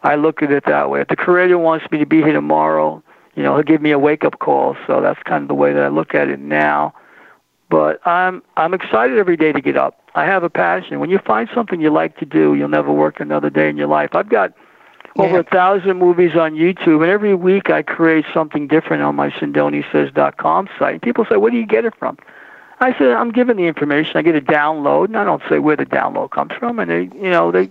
I look at it that way. If the Creator wants me to be here tomorrow, you know, He'll give me a wake up call. So that's kind of the way that I look at it now. But I'm I'm excited every day to get up. I have a passion. When you find something you like to do, you'll never work another day in your life. I've got over a thousand movies on YouTube, and every week I create something different on my SindoniSays.com site. And people say, "Where do you get it from?" I said, "I'm given the information. I get a download, and I don't say where the download comes from, and they, you know, they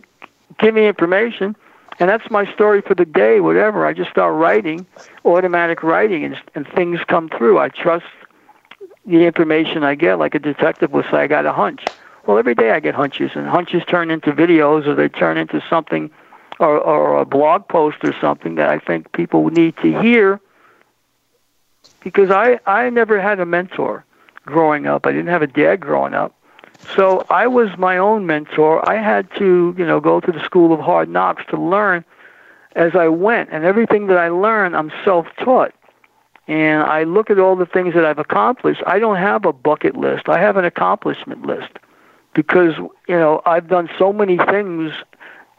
give me information." And that's my story for the day, whatever. I just start writing, automatic writing, and, and things come through. I trust the information I get, like a detective will say, I got a hunch. Well, every day I get hunches, and hunches turn into videos, or they turn into something, or, or a blog post or something that I think people need to hear. Because I, I never had a mentor growing up. I didn't have a dad growing up. So I was my own mentor. I had to, you know, go to the school of hard knocks to learn as I went. And everything that I learned, I'm self-taught and I look at all the things that I've accomplished, I don't have a bucket list. I have an accomplishment list because, you know, I've done so many things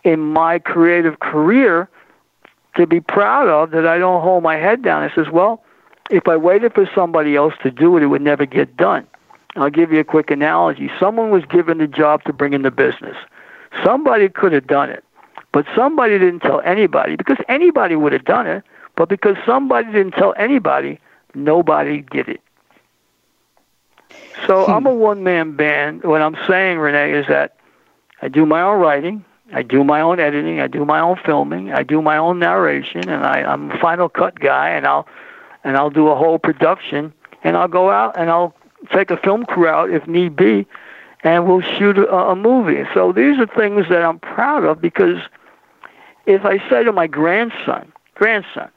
in my creative career to be proud of that I don't hold my head down. I says, well, if I waited for somebody else to do it, it would never get done. I'll give you a quick analogy. Someone was given the job to bring in the business. Somebody could have done it, but somebody didn't tell anybody because anybody would have done it. But because somebody didn't tell anybody, nobody did it. So I'm a hmm. one man band. What I'm saying, Renee, is that I do my own writing, I do my own editing, I do my own filming, I do my own narration, and I, I'm a final cut guy, and I'll and I'll do a whole production, and I'll go out and I'll take a film crew out if need be, and we'll shoot a, a movie. So these are things that I'm proud of because if I say to my grandson, grandson,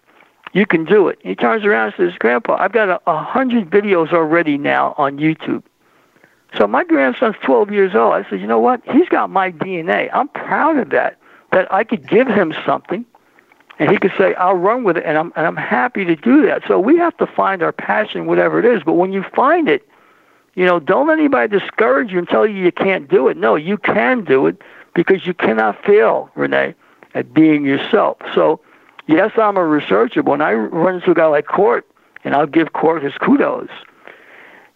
you can do it. He turns around and says, Grandpa, I've got a, a hundred videos already now on YouTube. So my grandson's 12 years old. I said, you know what? He's got my DNA. I'm proud of that, that I could give him something and he could say, I'll run with it, and I'm, and I'm happy to do that. So we have to find our passion, whatever it is. But when you find it, you know, don't let anybody discourage you and tell you you can't do it. No, you can do it because you cannot fail, Renee, at being yourself. So, yes, I'm a researcher. But when I run into a guy like Cort, and I'll give Cort his kudos,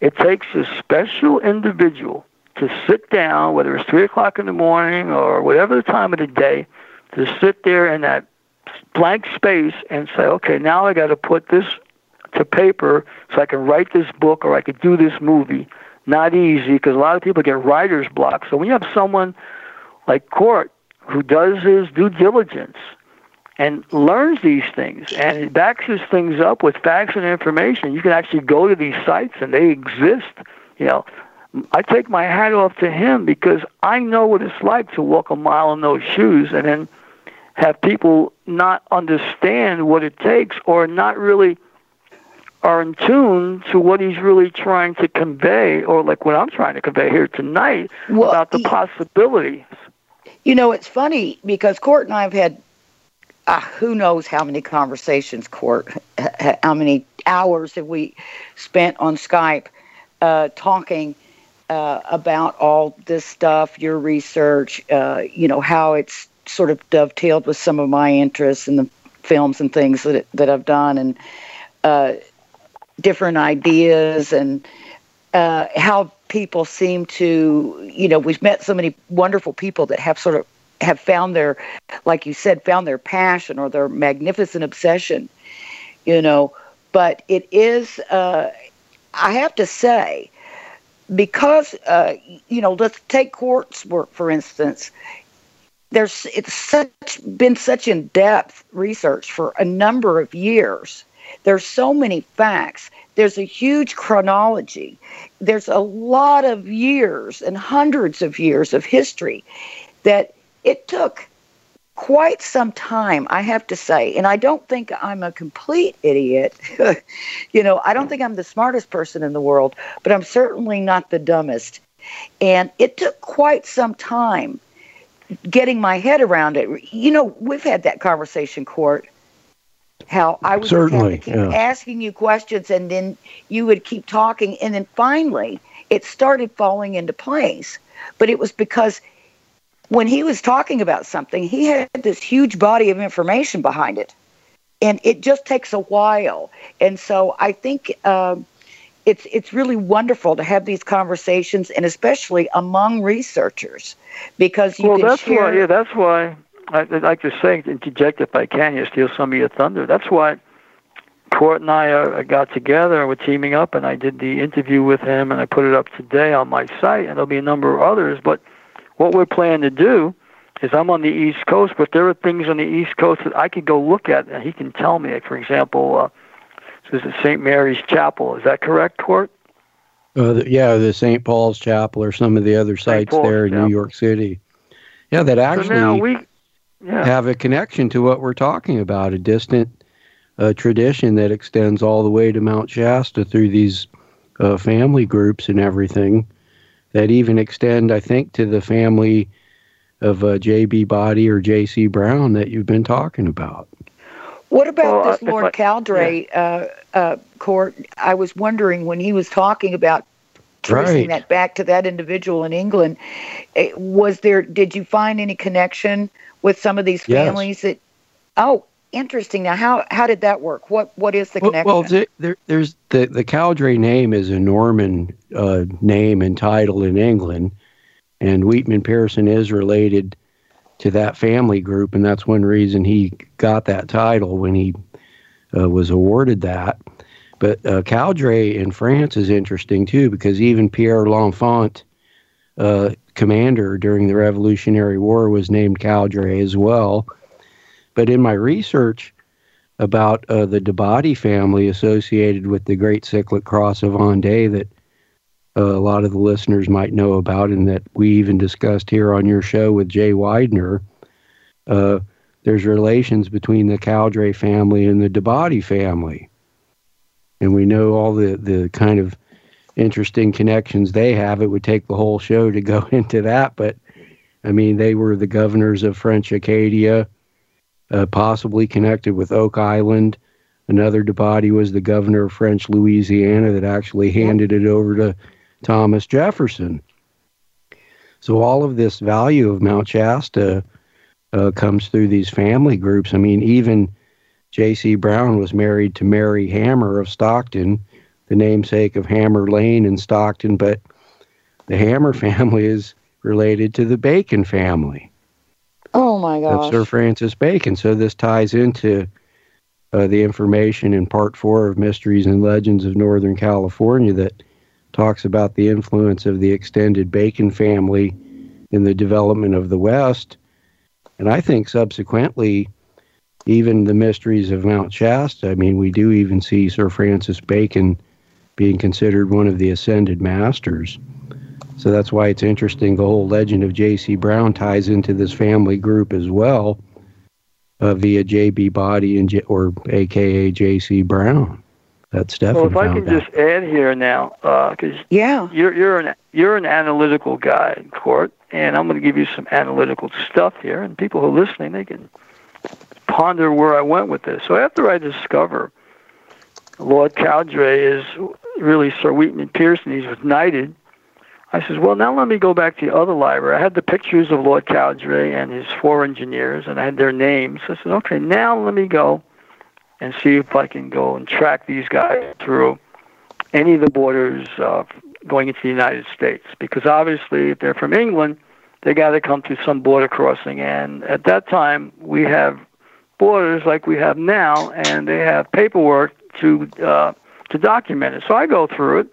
it takes a special individual to sit down, whether it's 3 o'clock in the morning or whatever the time of the day, to sit there in that blank space and say, okay, now I got to put this to paper so I can write this book or I could do this movie. Not easy because a lot of people get writer's block. So when you have someone like Cort who does his due diligence and learns these things and backs his things up with facts and information, you can actually go to these sites and they exist. You know, I take my hat off to him because I know what it's like to walk a mile in those shoes and then have people not understand what it takes or not really are in tune to what he's really trying to convey or like what I'm trying to convey here tonight Well, about the he- possibilities. You know, it's funny because Cort and I have had uh, who knows how many conversations, Cort, how many hours have we spent on Skype uh, talking uh, about all this stuff, your research, uh, you know, how it's sort of dovetailed with some of my interests in the films and things that that I've done, and uh, different ideas and uh, how people seem to, you know, we've met so many wonderful people that have sort of have found their, like you said, found their passion or their magnificent obsession, you know. But it is, uh, I have to say, because uh, you know, let's take Cort's work for instance. There's it's such been such in depth research for a number of years. There's so many facts. There's a huge chronology. There's a lot of years and hundreds of years of history that it took quite some time, I have to say. And I don't think I'm a complete idiot. you know, I don't think I'm the smartest person in the world, but I'm certainly not the dumbest. And it took quite some time getting my head around it. You know, we've had that conversation, Cort. How I would Certainly, keep yeah. asking you questions, and then you would keep talking, and then finally it started falling into place. But it was because when he was talking about something, he had this huge body of information behind it, and it just takes a while. And so I think um, it's it's really wonderful to have these conversations, and especially among researchers, because you well, can that's share. why. Yeah, that's why. I, I'd like to say, interject if I can, you steal some of your thunder. That's why Cort and I uh, got together and we're teaming up, and I did the interview with him, and I put it up today on my site, and there'll be a number of others. But what we're planning to do is I'm on the East Coast, but there are things on the East Coast that I could go look at, and he can tell me. For example, uh, this is St. Mary's Chapel. Is that correct, Cort? Uh, the, yeah, the St. Paul's Chapel or some of the other sites there in yeah. New York City. Yeah, that actually. So now we, yeah. have a connection to what we're talking about, a distant uh, tradition that extends all the way to Mount Shasta through these uh, family groups and everything that even extend, I think, to the family of uh, J.B. Body or J.C. Brown that you've been talking about. What about Well, this uh, Lord I- Cowdray uh, uh, Cort? I was wondering when he was talking about tracing Right. that back to that individual in England. eh, Was there? Did you find any connection with some of these Yes. families that? Oh, interesting. Now, how how did that work? What what is the connection? well th- there, there's the the Cowdray name is a Norman uh, name and title in England, and Weetman Pearson is related to that family group, and that's one reason he got that title when he uh, was awarded that. But uh, Cowdray in France is interesting too because even Pierre L'Enfant, uh, commander during the Revolutionary War, was named Cowdray as well. But in my research about uh, the d'Abbadie family associated with the Great Cyclic Cross of Hendaye that uh, a lot of the listeners might know about, and that we even discussed here on your show with Jay Weidner. Uh, there's relations between the Cowdray family and the d'Abbadie family. And we know all the, the kind of interesting connections they have. It would take the whole show to go into that, but I mean, they were the governors of French Acadia, uh, possibly connected with Oak Island. Another d'Abbadie was the governor of French Louisiana that actually handed it over to Thomas Jefferson. So all of this value of Mount Shasta uh, comes through these family groups. I mean, even J.C. Brown was married to Mary Hammer of Stockton, the namesake of Hammer Lane in Stockton, but the Hammer family is related to the Bacon family oh my gosh. of! Sir Francis Bacon. So this ties into uh, the information in part four of Mysteries and Legends of Northern California that talks about the influence of the extended Bacon family in the development of the West. And I think subsequently, even the mysteries of Mount Shasta, I mean, we do even see Sir Francis Bacon being considered one of the ascended masters. So that's why it's interesting. The whole legend of J.C. Brown ties into this family group as well, uh, via J.B. Body and J- or AKA J.C. Brown. That's Stefan Well, if I found can out. just add here now, because Yeah. you're you're an you're an analytical guy, Cort, and I'm going to give you some analytical stuff here, and people who are listening they can ponder where I went with this. So after I discover Lord Cowdray is really Sir Wheaton and Pearson, he's was knighted. I says, well, now let me go back to the other library. I had the pictures of Lord Cowdray and his four engineers, and I had their names. I said, okay, now let me go and see if I can go and track these guys through any of the borders uh, going into the United States. Because obviously, if they're from England, they got to come through some border crossing. And at that time, we have borders like we have now, and they have paperwork to uh, to document it. So I go through it.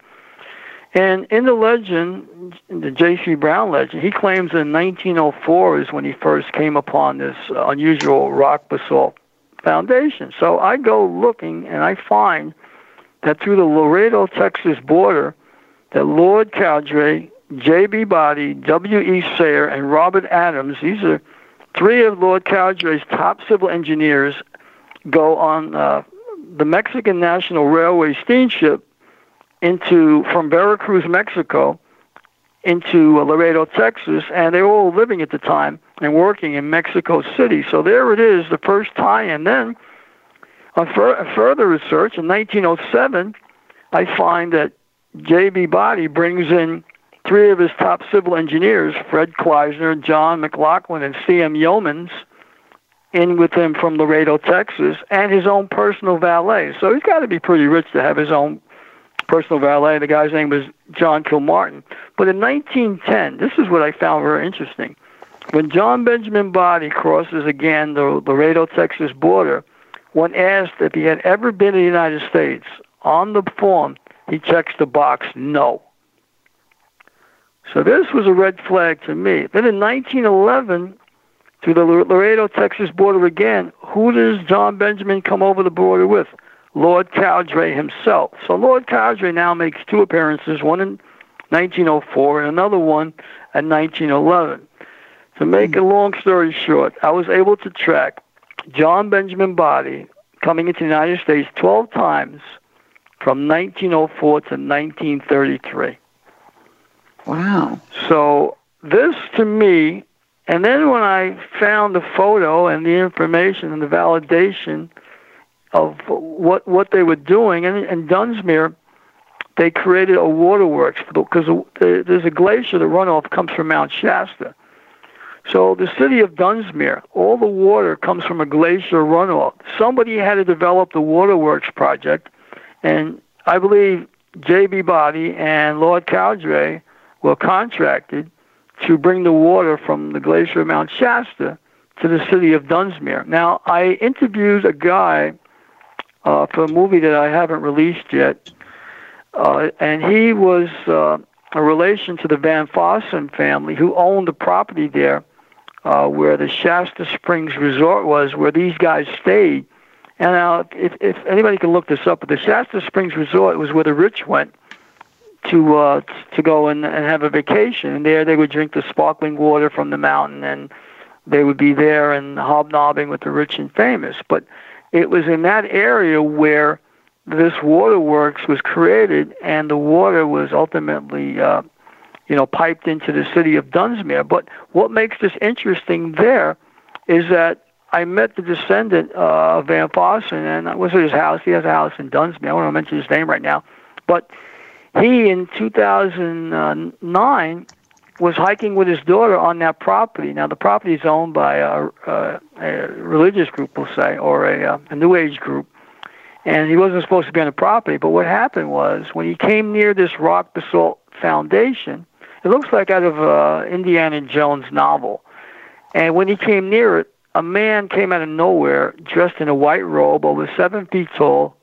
And in the legend, the J.C. Brown legend, he claims in 1904 is when he first came upon this unusual rock basalt foundation. So I go looking and I find that through the Laredo, Texas border, that Lord Cowdray, J.B. Body, W.E. Sayer, and Robert Adams, these are three of Lord Cowdray's top civil engineers, go on uh, the Mexican National Railway steamship into from Veracruz, Mexico, into uh, Laredo, Texas, and they were all living at the time and working in Mexico City. So there it is, the first tie. And Then, on fur- further research, in 1907, I find that J.B. Body brings in three of his top civil engineers, Fred Kleisner, John McLaughlin, and C.M. Yeomans, in with him from Laredo, Texas, and his own personal valet. So he's got to be pretty rich to have his own personal valet. The guy's name was John Kilmartin. But in 1910, this is what I found very interesting. When John Benjamin Body crosses again the Laredo, Texas border, when asked if he had ever been in the United States, on the form, he checks the box no. So this was a red flag to me. Then in 1911, to the Laredo, Texas border again, who does John Benjamin come over the border with? Lord Cowdray himself. So Lord Cowdray now makes two appearances, one in 1904 and another one in 1911. To make a long story short, I was able to track John Benjamin Body coming into the United States 12 times from 1904 to 1933. Wow. So this to me, and then when I found the photo and the information and the validation of what what they were doing, and in Dunsmuir, they created a waterworks because there's a glacier. The runoff comes from Mount Shasta. So the city of Dunsmuir, all the water comes from a glacier runoff. Somebody had to develop the waterworks project, and I believe J.B. Body and Lord Cowdray were contracted to bring the water from the glacier of Mount Shasta to the city of Dunsmuir. Now, I interviewed a guy uh, for a movie that I haven't released yet, uh, and he was uh, a relation to the Van Fossen family who owned the property there uh, where the Shasta Springs Resort was, where these guys stayed. And now, if, if anybody can look this up, but the Shasta Springs Resort was where the rich went to uh, to go and, and have a vacation. And there they would drink the sparkling water from the mountain, and they would be there and hobnobbing with the rich and famous. But it was in that area where this waterworks was created, and the water was ultimately, uh, you know, piped into the city of Dunsmuir. But what makes this interesting there is that I met the descendant uh, of Van Fossen, and I was at his house. He has a house in Dunsmuir. I don't want to mention his name right now, but he in 2009 was hiking with his daughter on that property. Now the property is owned by a, a, a religious group, we'll say, or a, uh, a New Age group, and he wasn't supposed to be on the property. But what happened was when he came near this rock basalt foundation, it looks like out of uh, Indiana Jones novel. And when he came near it, a man came out of nowhere, dressed in a white robe, over seven feet tall,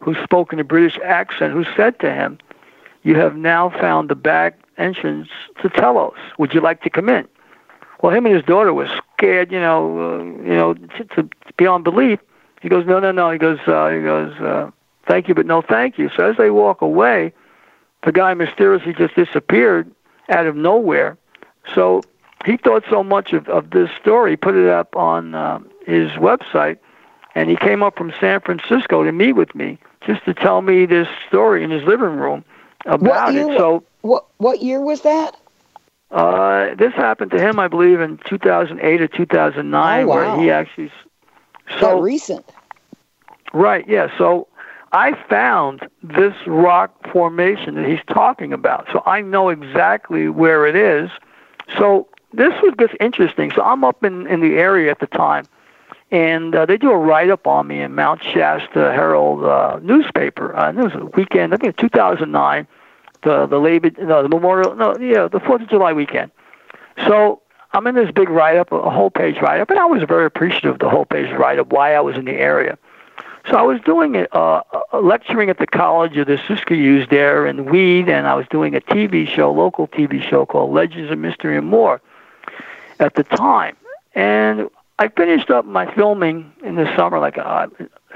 who spoke in a British accent, who said to him, "You have now found the back entrance to Telos. Would you like to come in?" Well, him and his daughter were scared, you know, uh, you know, to, to beyond belief. He goes, "No, no, no." He goes, uh, "He goes, uh, thank you, but no, thank you." So as they walk away, the guy mysteriously just disappeared out of nowhere. So he thought so much of, of this story, put it up on uh, his website, and he came up from San Francisco to meet with me just to tell me this story in his living room about year, it. So what what year was that? uh, this happened to him, I believe, in 2008 or 2009, Oh, wow. where he actually. that So recent. Right, yeah. So I found this rock formation that he's talking about. So I know exactly where it is. So this was just interesting. So I'm up in, in the area at the time. And uh, they do a write up on me in Mount Shasta Herald uh, newspaper. Uh, it was a weekend, I think 2009, the the Labor, no, the Memorial, no, yeah, the Fourth of July weekend. So I'm in this big write up, a whole page write up, and I was very appreciative of the whole page write up, why I was in the area. So I was doing it, uh, lecturing at the college of the Siskiyous there in Weed, and I was doing a TV show, local TV show called Legends of Mystery and More at the time. And I finished up my filming in the summer, like uh,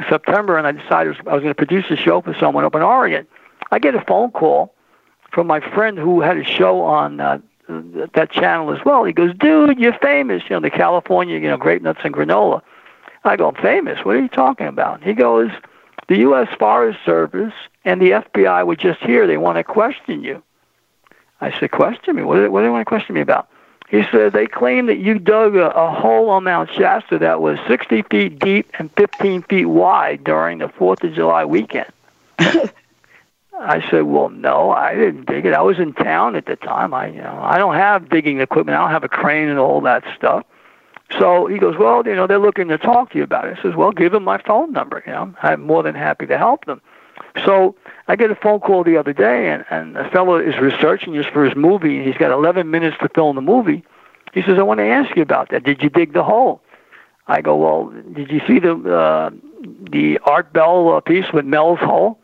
September, and I decided I was going to produce a show for someone up in Oregon. I get a phone call from my friend who had a show on uh, that channel as well. He goes, "Dude, you're famous. You know, the California, you know, grape nuts and granola." I go, "Famous? What are you talking about?" He goes, "The U.S. Forest Service and the FBI were just here. They want to question you." I said, "Question me? What do they, what do they want to question me about?" He said they claim that you dug a, a hole on Mount Shasta that was 60 feet deep and 15 feet wide during the Fourth of July weekend. I said, "Well, no, I didn't dig it. I was in town at the time. I, you know, I don't have digging equipment. I don't have a crane and all that stuff." So he goes, "Well, you know, they're looking to talk to you about it." I says, "Well, give them my phone number. You know, I'm more than happy to help them." So I get a phone call the other day, and and a fellow is researching this for his movie, and he's got 11 minutes to film the movie. He says, "I want to ask you about that. Did you dig the hole?" I go, "Well, did you see the uh, the Art Bell uh, piece with Mel's hole?"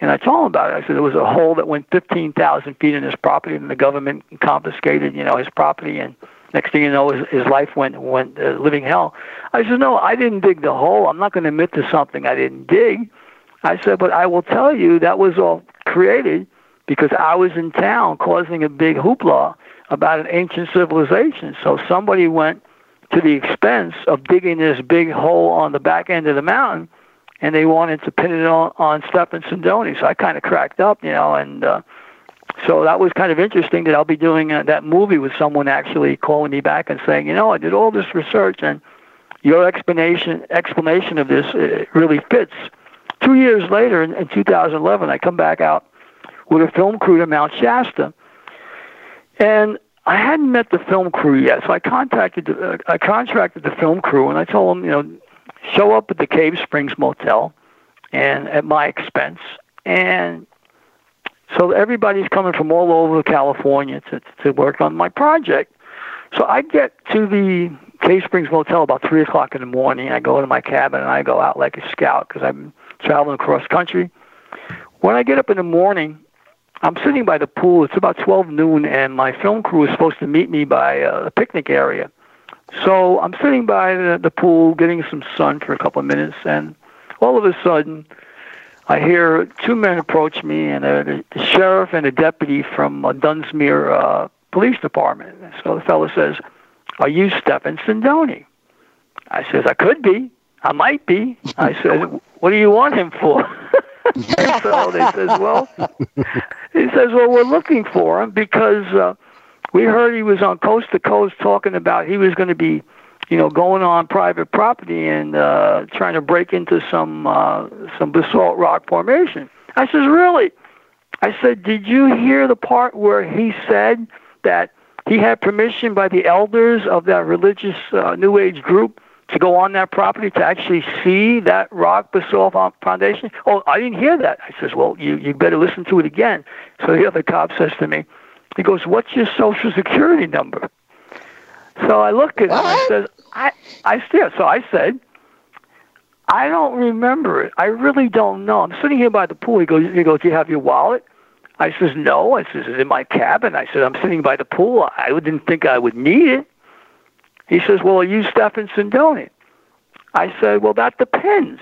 And I told him about it. I said there was a hole that went 15,000 feet in his property, and the government confiscated, you know, his property. And next thing you know, his, his life went went uh, living hell. I said, no, I didn't dig the hole. I'm not going to admit to something I didn't dig. I said, but I will tell you that was all created because I was in town causing a big hoopla about an ancient civilization. So somebody went to the expense of digging this big hole on the back end of the mountain and they wanted to pin it on on Stephan Sindoni. So I kind of cracked up, you know, and uh, so that was kind of interesting that I'll be doing uh, that movie with someone actually calling me back and saying, you know, I did all this research and your explanation explanation of this uh, really fits. Two years later, in, in 2011, I come back out with a film crew to Mount Shasta, and I hadn't met the film crew yet, so I contacted uh, I contracted the film crew, and I told them, you know, show up at the Cave Springs Motel, and at my expense, and so everybody's coming from all over California to to work on my project. So I get to the Cave Springs Motel about three o'clock in the morning. I go into my cabin and I go out like a scout because I'm traveling across country. When I get up in the morning, I'm sitting by the pool. It's about 12 noon, and my film crew is supposed to meet me by uh, a picnic area. So I'm sitting by the, the pool, getting some sun for a couple of minutes, and all of a sudden, I hear two men approach me, and a, the sheriff and a deputy from uh, Dunsmuir uh, Police Department. So the fellow says, "Are you Stephan Sindoni?" I says, "I could be. I might be." I said, "What do you want him for?" so they says, "Well," he says, "Well, we're looking for him because." Uh, we heard he was on coast to coast talking about he was going to be, you know, going on private property and uh, trying to break into some uh, some basalt rock formation. I says, really? I said, did you hear the part where he said that he had permission by the elders of that religious uh, New Age group to go on that property to actually see that rock basalt foundation? Oh, I didn't hear that. I says, well, you you better listen to it again. So the other cop says to me, he goes, "What's your social security number?" So I look at him and I says, "I I still." So I said, "I don't remember it. I really don't know." I'm sitting here by the pool. He goes, "He goes, do you have your wallet?" I says, "No." I says, "It's in my cabin." I said, "I'm sitting by the pool. I didn't think I would need it." He says, "Well, are you Stephan Sindoni?" I said, "Well, that depends."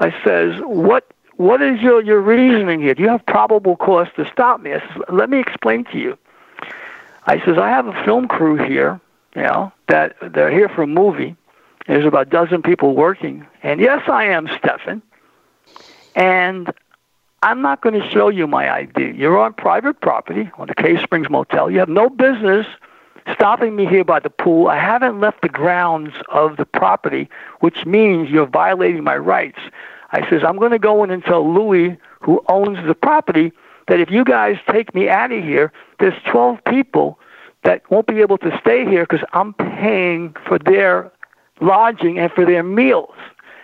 I says, "What what is your, your reasoning here? Do you have probable cause to stop me? I says, let me explain to you. I says, I have a film crew here, you know, that they're here for a movie. There's about a dozen people working. And yes, I am Stephan. And I'm not going to show you my ID. You're on private property on the Cave Springs Motel. You have no business stopping me here by the pool. I haven't left the grounds of the property, which means you're violating my rights. I says, I'm going to go in and tell Louis, who owns the property, that if you guys take me out of here, there's 12 people that won't be able to stay here because I'm paying for their lodging and for their meals.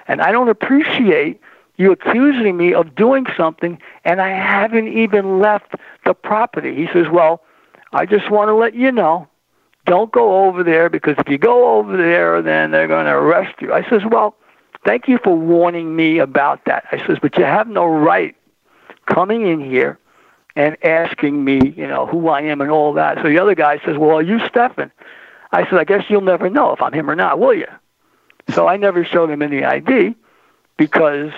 And I don't appreciate you accusing me of doing something and I haven't even left the property. He says, Well, I just want to let you know. Don't go over there because if you go over there, then they're going to arrest you. I says, Well, thank you for warning me about that. I says, But you have no right coming in here and asking me, you know, who I am and all that. So the other guy says, Well, are you Stefan? I said, I guess you'll never know if I'm him or not, will you? So I never showed him any ID because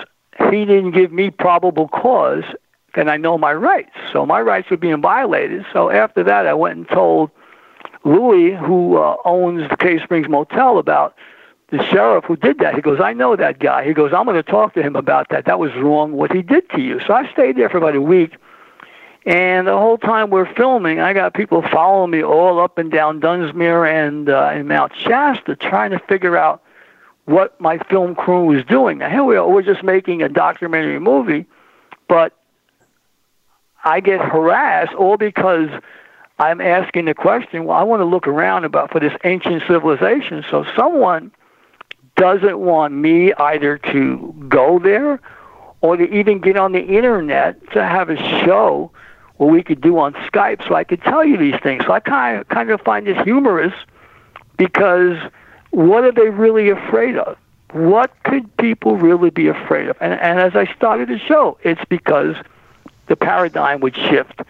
he didn't give me probable cause and I know my rights. So my rights were being violated. So after that, I went and told Louis, who uh, owns the Cave Springs Motel, about the sheriff who did that. He goes, I know that guy. He goes, I'm going to talk to him about that. That was wrong what he did to you. So I stayed there for about a week. And the whole time we're filming, I got people following me all up and down Dunsmuir and uh, and Mount Shasta, trying to figure out what my film crew was doing. Now here we are, we're just making a documentary movie, but I get harassed all because I'm asking the question. Well, I want to look around about for this ancient civilization. So someone doesn't want me either to go there or to even get on the internet to have a show what we could do on Skype so I could tell you these things. So I kind of kind of find this humorous because what are they really afraid of? What could people really be afraid of? And and as I started the show, it's because the paradigm would shift.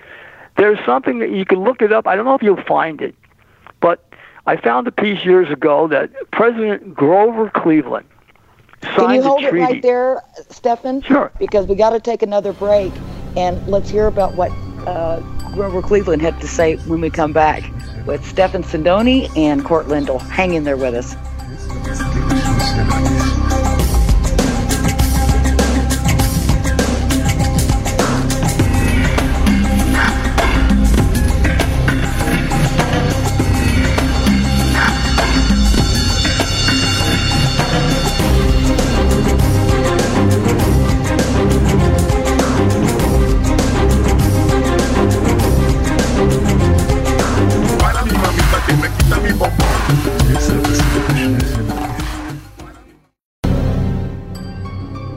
There's something that you can look it up. I don't know if you'll find it, but I found a piece years ago that President Grover Cleveland signed Can you hold it right there, Stefan? Sure. Because we got to take another break, and let's hear about what uh, Grover Cleveland had to say when we come back with Stefan Sindoni and Cort Lindahl. Hang in there with us.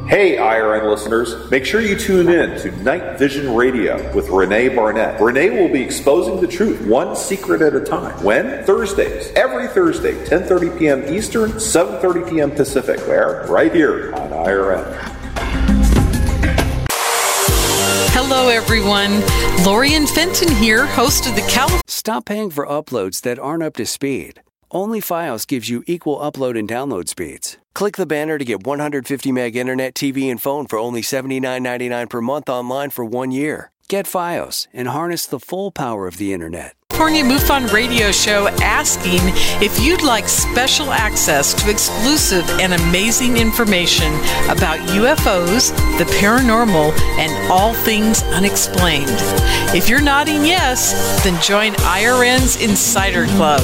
Hey, IRN listeners, make sure you tune in to Night Vision Radio with Renee Barnett. Renee will be exposing the truth one secret at a time. When? Thursdays. Every Thursday, 10:30 p.m. Eastern, 7:30 p.m. Pacific. Where? Right here on IRN. Hello, everyone. Lorian Fenton here, host of the California. Stop paying for uploads that aren't up to speed. Only Fios gives you equal upload and download speeds. Click the banner to get 150 meg internet, TV, and phone for only $79.99 per month online for one year. Get Fios and harness the full power of the internet. California MUFON radio show asking if you'd like special access to exclusive and amazing information about UFOs, the paranormal, and all things unexplained. If you're nodding yes, then join IRN's Insider Club.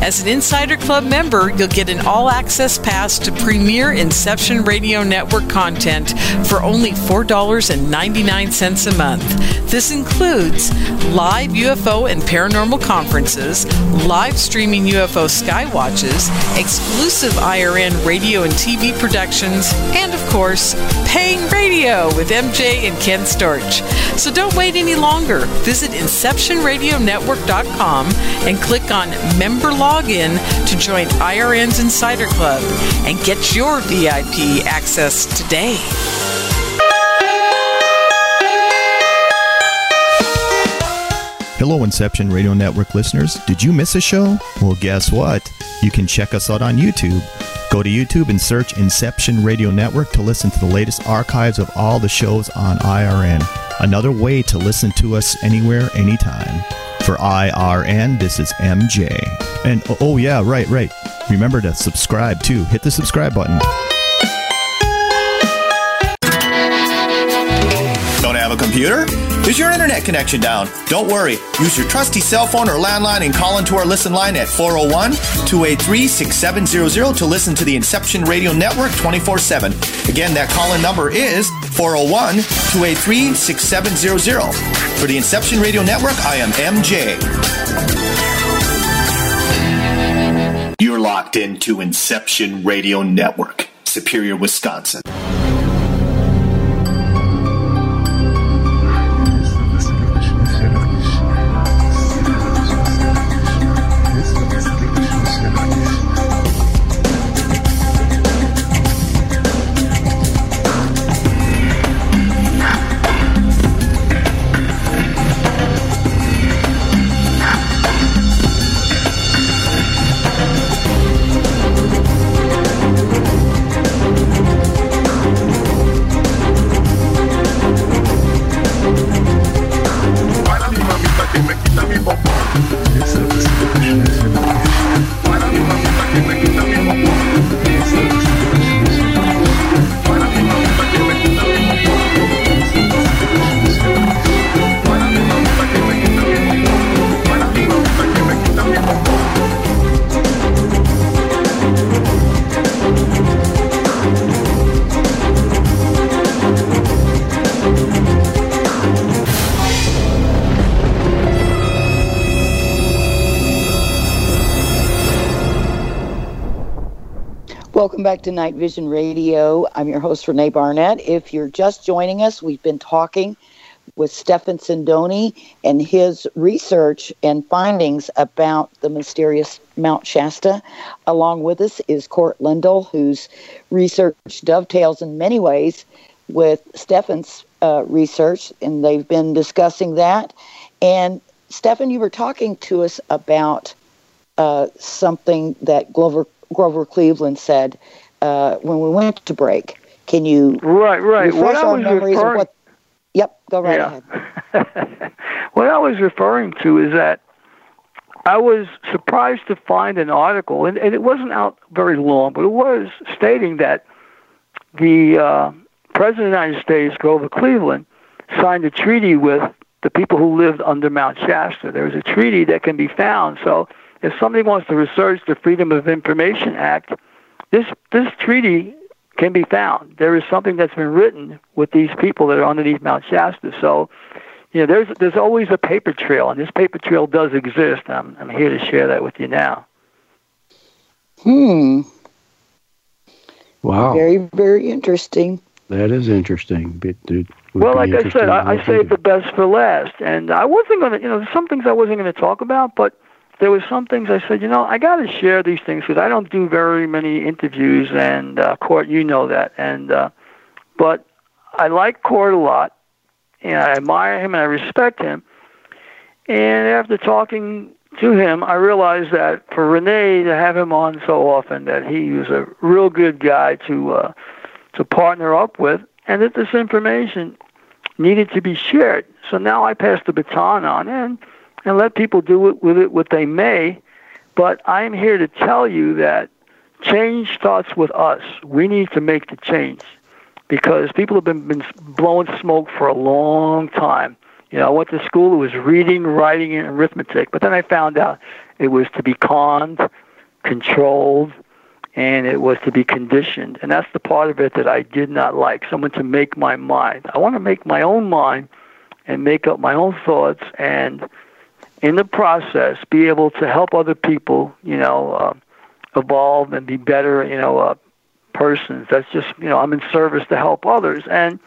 As an Insider Club member, you'll get an all access pass to premier Inception Radio Network content for only $4.99 a month. This includes live UFO and paranormal conferences, live streaming UFO skywatches, exclusive IRN radio and TV productions, and of course, paying radio with MJ and Ken Storch. So don't wait any longer. Visit InceptionRadioNetwork.com and click on Member Login to join IRN's Insider Club and get your VIP access today. Hello, Inception Radio Network listeners. Did you miss a show? Well, guess what? You can check us out on YouTube. Go to YouTube and search Inception Radio Network to listen to the latest archives of all the shows on IRN. Another way to listen to us anywhere, anytime. For IRN, this is MJ. And oh, oh yeah, right, right. Remember to subscribe too. Hit the subscribe button. Have a computer? Is your internet connection down? Don't worry. Use your trusty cell phone or landline and call into our listen line at 401 283 6700 to listen to the Inception Radio Network 24 7. Again, that call in number is 401 283 6700. For the Inception Radio Network, I am MJ. You're locked into Inception Radio Network, Superior, Wisconsin. Back to Night Vision Radio. I'm your host, Renee Barnett. If you're just joining us, we've been talking with Stefan Sindoni and his research and findings about the mysterious Mount Shasta. Along with us is Cort Lindahl, whose research dovetails in many ways with Stefan's uh, research, and they've been discussing that. And Stefan, you were talking to us about uh, something that Grover Grover Cleveland said uh, when we went to break. Can you Right, right. refresh What I our was memories referring- what? Yep, go right Yeah. ahead. what I was referring to is that I was surprised to find an article, and, and it wasn't out very long, but it was stating that the uh, President of the United States, Grover Cleveland, signed a treaty with the people who lived under Mount Shasta. There was a treaty that can be found. So if somebody wants to research the Freedom of Information Act, this this treaty can be found. There is something that's been written with these people that are underneath Mount Shasta. So, you know, there's there's always a paper trail, and this paper trail does exist. I'm I'm here to share that with you now. Hmm. Wow, Very, very interesting. that is interesting. But it Well, be like I said, I, I saved the best for last, and I wasn't gonna, you know, there's some things I wasn't gonna talk about, but there was some things I said, you know, I got to share these things because I don't do very many interviews, and uh, Cort, you know that, and uh, but I like Cort a lot, and I admire him and I respect him, and after talking to him, I realized that for Renee to have him on so often, that he was a real good guy to uh, to partner up with, and that this information needed to be shared. So now I pass the baton on and and let people do it with it what they may. But I am here to tell you that change starts with us. We need to make the change because people have been, been blowing smoke for a long time. You know, I went to school, it was reading, writing, and arithmetic, but then I found out it was to be conned, controlled, and it was to be conditioned. And that's the part of it that I did not like. Someone to make my mind. I want to make my own mind and make up my own thoughts and in the process be able to help other people, you know, uh, evolve and be better, you know, uh, persons. That's just, you know, I'm in service to help others. And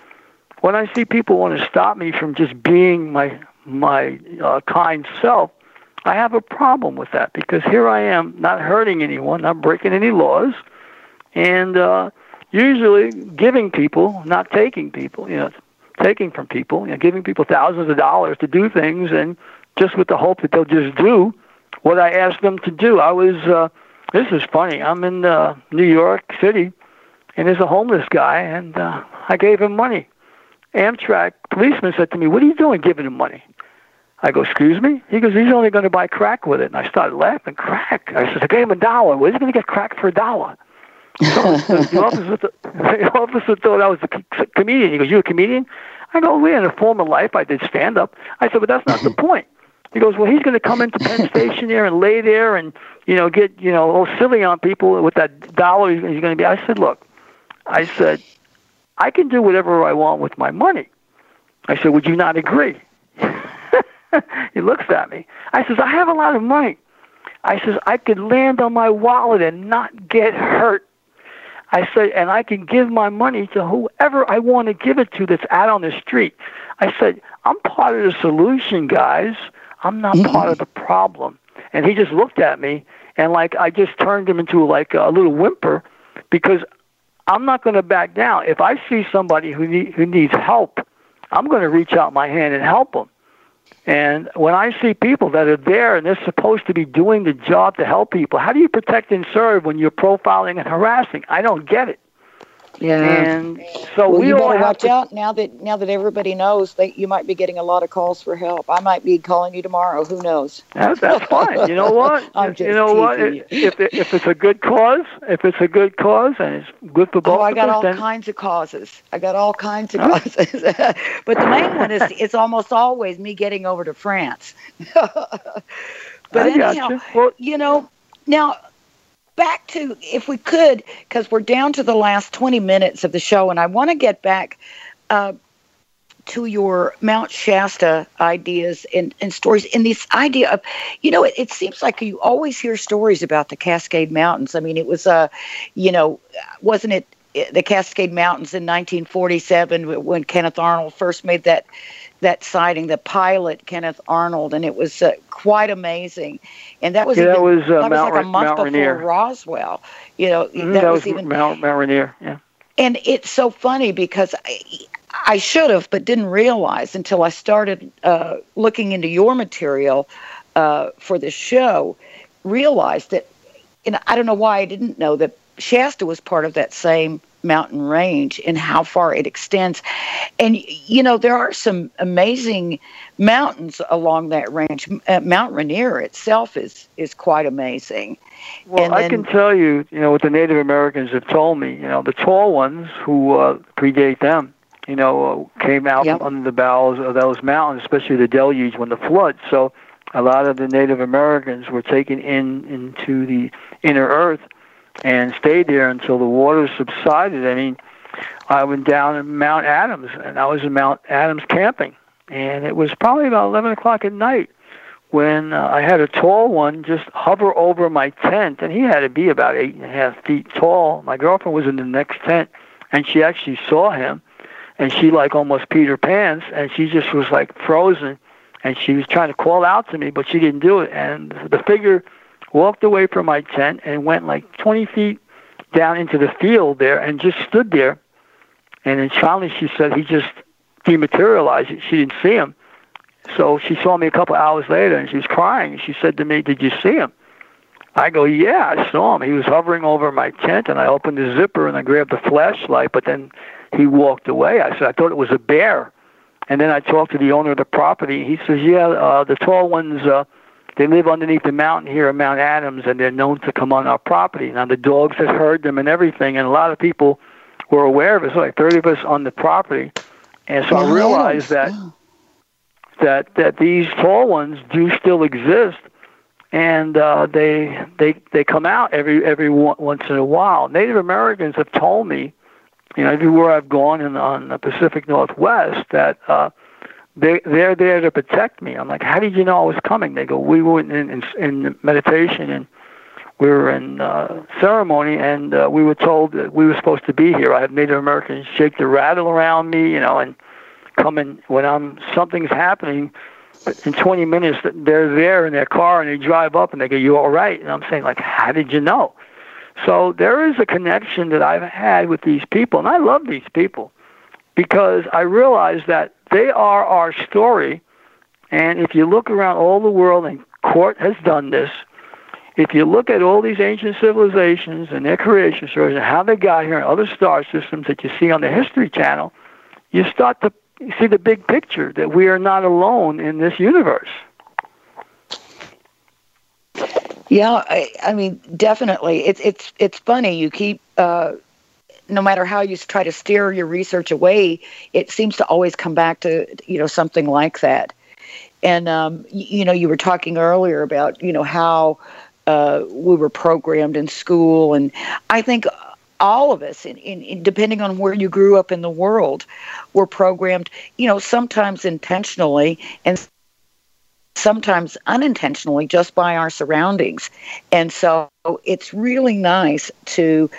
when I see people want to stop me from just being my my uh, kind self, I have a problem with that because here I am, not hurting anyone, not breaking any laws, and uh, usually giving people, not taking people. You know, taking from people, you know, giving people thousands of dollars to do things, and just with the hope that they'll just do what I asked them to do. I was. Uh, this is funny. I'm in uh, New York City, and there's a homeless guy, and uh, I gave him money. Amtrak policeman said to me, "What are you doing, giving him money?" I go, "Excuse me." He goes, "He's only going to buy crack with it." And I started laughing. Crack? I said, "I gave him a dollar. Where's he going to get crack for a dollar?" So the, officer, th- the officer thought I was a comedian. He goes, "You a comedian?" I go, "Well, in a former life, I did stand up." I said, "But that's not the point." He goes, "Well, he's going to come into Penn Station there and lay there and you know get you know all silly on people with that dollar he's, going to be." I said, "Look," I said, "I can do whatever I want with my money." I said, "Would you not agree?" he looks at me. I says, "I have a lot of money." I says, I could land on my wallet and not get hurt. I said, and I can give my money to whoever I want to give it to that's out on the street. I said, I'm part of the solution, guys. I'm not part of the problem. And he just looked at me, and like I just turned him into like a little whimper, because I'm not going to back down. If I see somebody who need, who needs help, I'm going to reach out my hand and help them. And when I see people that are there and they're supposed to be doing the job to help people, how do you protect and serve when you're profiling and harassing? I don't get it. Yeah. And so well, we you better watch to, out now that now that everybody knows that you might be getting a lot of calls for help. I might be calling you tomorrow. Who knows? That's, that's fine. You know what? I'm just you know what? teasing you. If it, if it's a good cause, if it's a good cause and it's good for oh, both Oh, I got all then kinds of causes. I got all kinds of causes. but the main one is it's almost always me getting over to France. but I anyhow, gotcha. Well, you know, now back to if we could, because we're down to the last 20 minutes of the show, and I want to get back uh, to your Mount Shasta ideas and, and stories. And this idea of, you know, it, it seems like you always hear stories about the Cascade Mountains. I mean, it was, uh, you know, wasn't it the Cascade Mountains in 1947 when Kenneth Arnold first made that that sighting, the pilot Kenneth Arnold, and it was uh, quite amazing. And that was Yeah, that was, uh, that Mount was like a month Mount before Rainier. Roswell. You know, mhm, that, that was, was even Mount, Mount Rainier. Yeah. and it's so funny because I, I should have, but didn't realize until I started uh, looking into your material uh, for this show, realized that, and I don't know why I didn't know that Shasta was part of that same mountain range and how far it extends. And, you know, there are some amazing mountains along that range. Uh, Mount Rainier itself is, is quite amazing. Well, And I can tell you, you know, what the Native Americans have told me. You know, the tall ones who uh, predate them, you know, uh, came out Yep. from under the bowels of those mountains, especially the deluge when the flood. So, a lot of the Native Americans were taken in into the inner earth and stayed there until the water subsided. I mean, I went down in Mount Adams, and I was in Mount Adams camping, and it was probably about 11 o'clock at night when uh, I had a tall one just hover over my tent, and he had to be about eight and a half feet tall. My girlfriend was in the next tent, and she actually saw him, and she like almost peed her pants, and she just was like frozen, and she was trying to call out to me, but she didn't do it, and the figure walked away from my tent and went like 20 feet down into the field there, and just stood there, and then finally she said he just dematerialized. She didn't see him. So she saw me a couple hours later and she was crying. She said to me, Did you see him? I go, Yeah, I saw him. He was hovering over my tent and I opened the zipper and I grabbed the flashlight, but then he walked away. I said, I thought it was a bear. And then I talked to the owner of the property. He says, Yeah, uh, the tall ones, uh, they live underneath the mountain here in Mount Adams and they're known to come on our property. Now, the dogs had heard them and everything, and a lot of people were aware of it. So, like 30 of us on the property. And so I realized that that that these tall ones do still exist, and uh, they they they come out every every once in a while. Native Americans have told me, you know, everywhere I've gone in on the Pacific Northwest, that uh, they they're there to protect me. I'm like, how did you know I was coming? They go, we were in in, in meditation and we were in uh, ceremony, and uh, we were told that we were supposed to be here. I have Native Americans shake the rattle around me, you know, and come in when I'm something's happening. In 20 minutes, they're there in their car and they drive up and they go, "You all right?" And I'm saying, like, how did you know? So there is a connection that I've had with these people, and I love these people because I realize that they are our story. And if you look around all the world, and Cort has done this, if you look at all these ancient civilizations and their creation stories and how they got here and other star systems that you see on the History Channel, you start to see the big picture that we are not alone in this universe. Yeah, I, I mean, definitely. It's it's it's funny. You keep, uh, no matter how you try to steer your research away, it seems to always come back to you know something like that. And um, y- you know, you were talking earlier about you know how uh, we were programmed in school, and I think all of us, in, in, in depending on where you grew up in the world, were programmed. You know, sometimes intentionally and sometimes unintentionally just by our surroundings. And so it's really nice to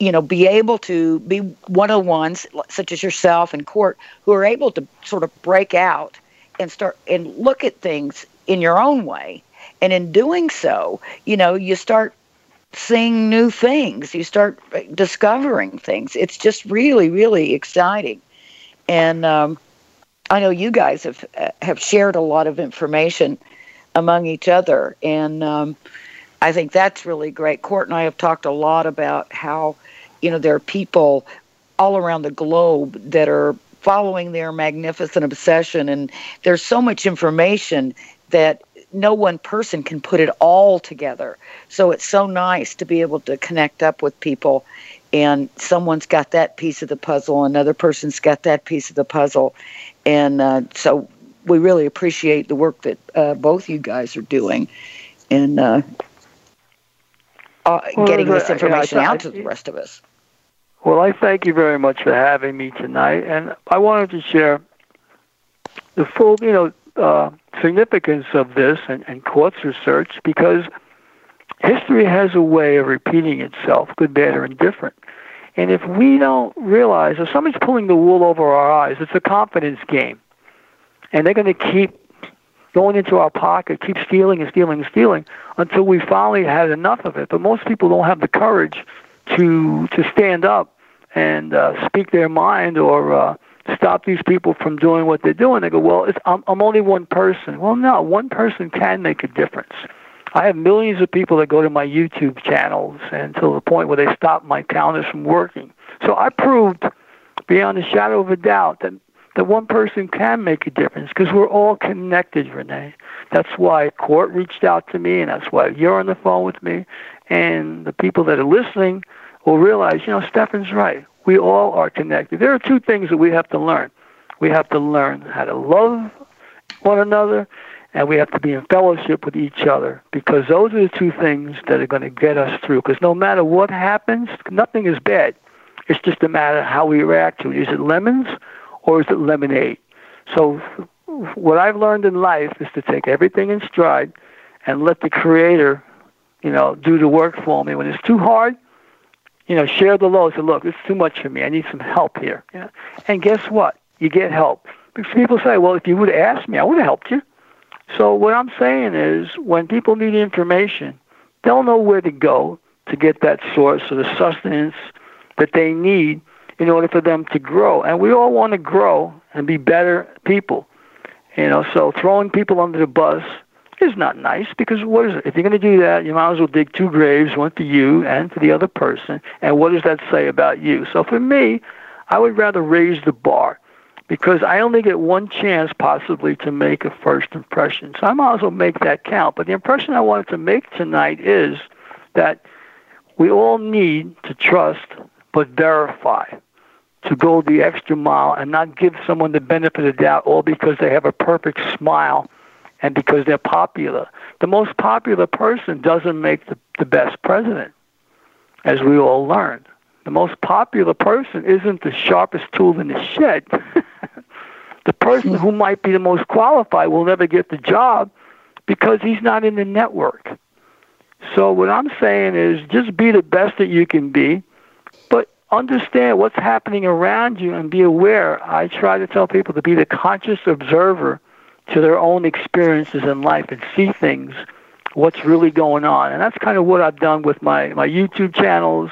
you know be able to be one of the ones such as yourself and Cort who are able to sort of break out and start and look at things in your own way. And in doing so you know you start seeing new things. You start discovering things. It's just really really exciting. And um, I know you guys have have shared a lot of information among each other, and um, I think that's really great. Cort and I have talked a lot about how you know there are people all around the globe that are following their magnificent obsession, and there's so much information that no one person can put it all together. So it's so nice to be able to connect up with people and someone's got that piece of the puzzle, another person's got that piece of the puzzle, and uh, so we really appreciate the work that uh, both you guys are doing, and uh, uh Well, getting uh, this information I- out to the rest of us. Well, I thank you very much for having me tonight, and I wanted to share the full, you know, uh, significance of this and, and Cort's research because history has a way of repeating itself, good, bad, or indifferent. And if we don't realize, if somebody's pulling the wool over our eyes, it's a confidence game, and they're going to keep going into our pocket, keep stealing and stealing and stealing until we finally had enough of it. But most people don't have the courage to to stand up and uh, speak their mind or uh, stop these people from doing what they're doing. They go, well, it's, I'm, I'm only one person. Well, no, one person can make a difference. I have millions of people that go to my YouTube channels until the point where they stop my counters from working. So I proved beyond a shadow of a doubt that that one person can make a difference because we're all connected, Renee. That's why Cort reached out to me, and that's why you're on the phone with me. And the people that are listening will realize, you know, Stefan's right. We all are connected. There are two things that we have to learn. We have to learn how to love one another, and we have to be in fellowship with each other because those are the two things that are going to get us through. Because no matter what happens, nothing is bad. It's just a matter of how we react to it. Is it lemons or is it lemonade? So, what I've learned in life is to take everything in stride and let the Creator, you know, do the work for me. When it's too hard, you know, share the load. Say, look, it's too much for me. I need some help here. Yeah. And guess what? You get help. Because people say, well, if you would have asked me, I would have helped you. So what I'm saying is, when people need information, they'll know where to go to get that source or the sustenance that they need in order for them to grow. And we all want to grow and be better people. You know, so throwing people under the bus is not nice because what is it? If you're going to do that, you might as well dig two graves, one for you and for the other person. And what does that say about you? So for me, I would rather raise the bar because I only get one chance possibly to make a first impression. So I might as well make that count. But the impression I wanted to make tonight is that we all need to trust but verify, to go the extra mile and not give someone the benefit of doubt all because they have a perfect smile and because they're popular. The most popular person doesn't make the, the best president, as we all learned. The most popular person isn't the sharpest tool in the shed. the person who might be the most qualified will never get the job because he's not in the network. So what I'm saying is just be the best that you can be, but understand what's happening around you and be aware. I try to tell people to be the conscious observer to their own experiences in life and see things, what's really going on. And that's kind of what I've done with my, my YouTube channels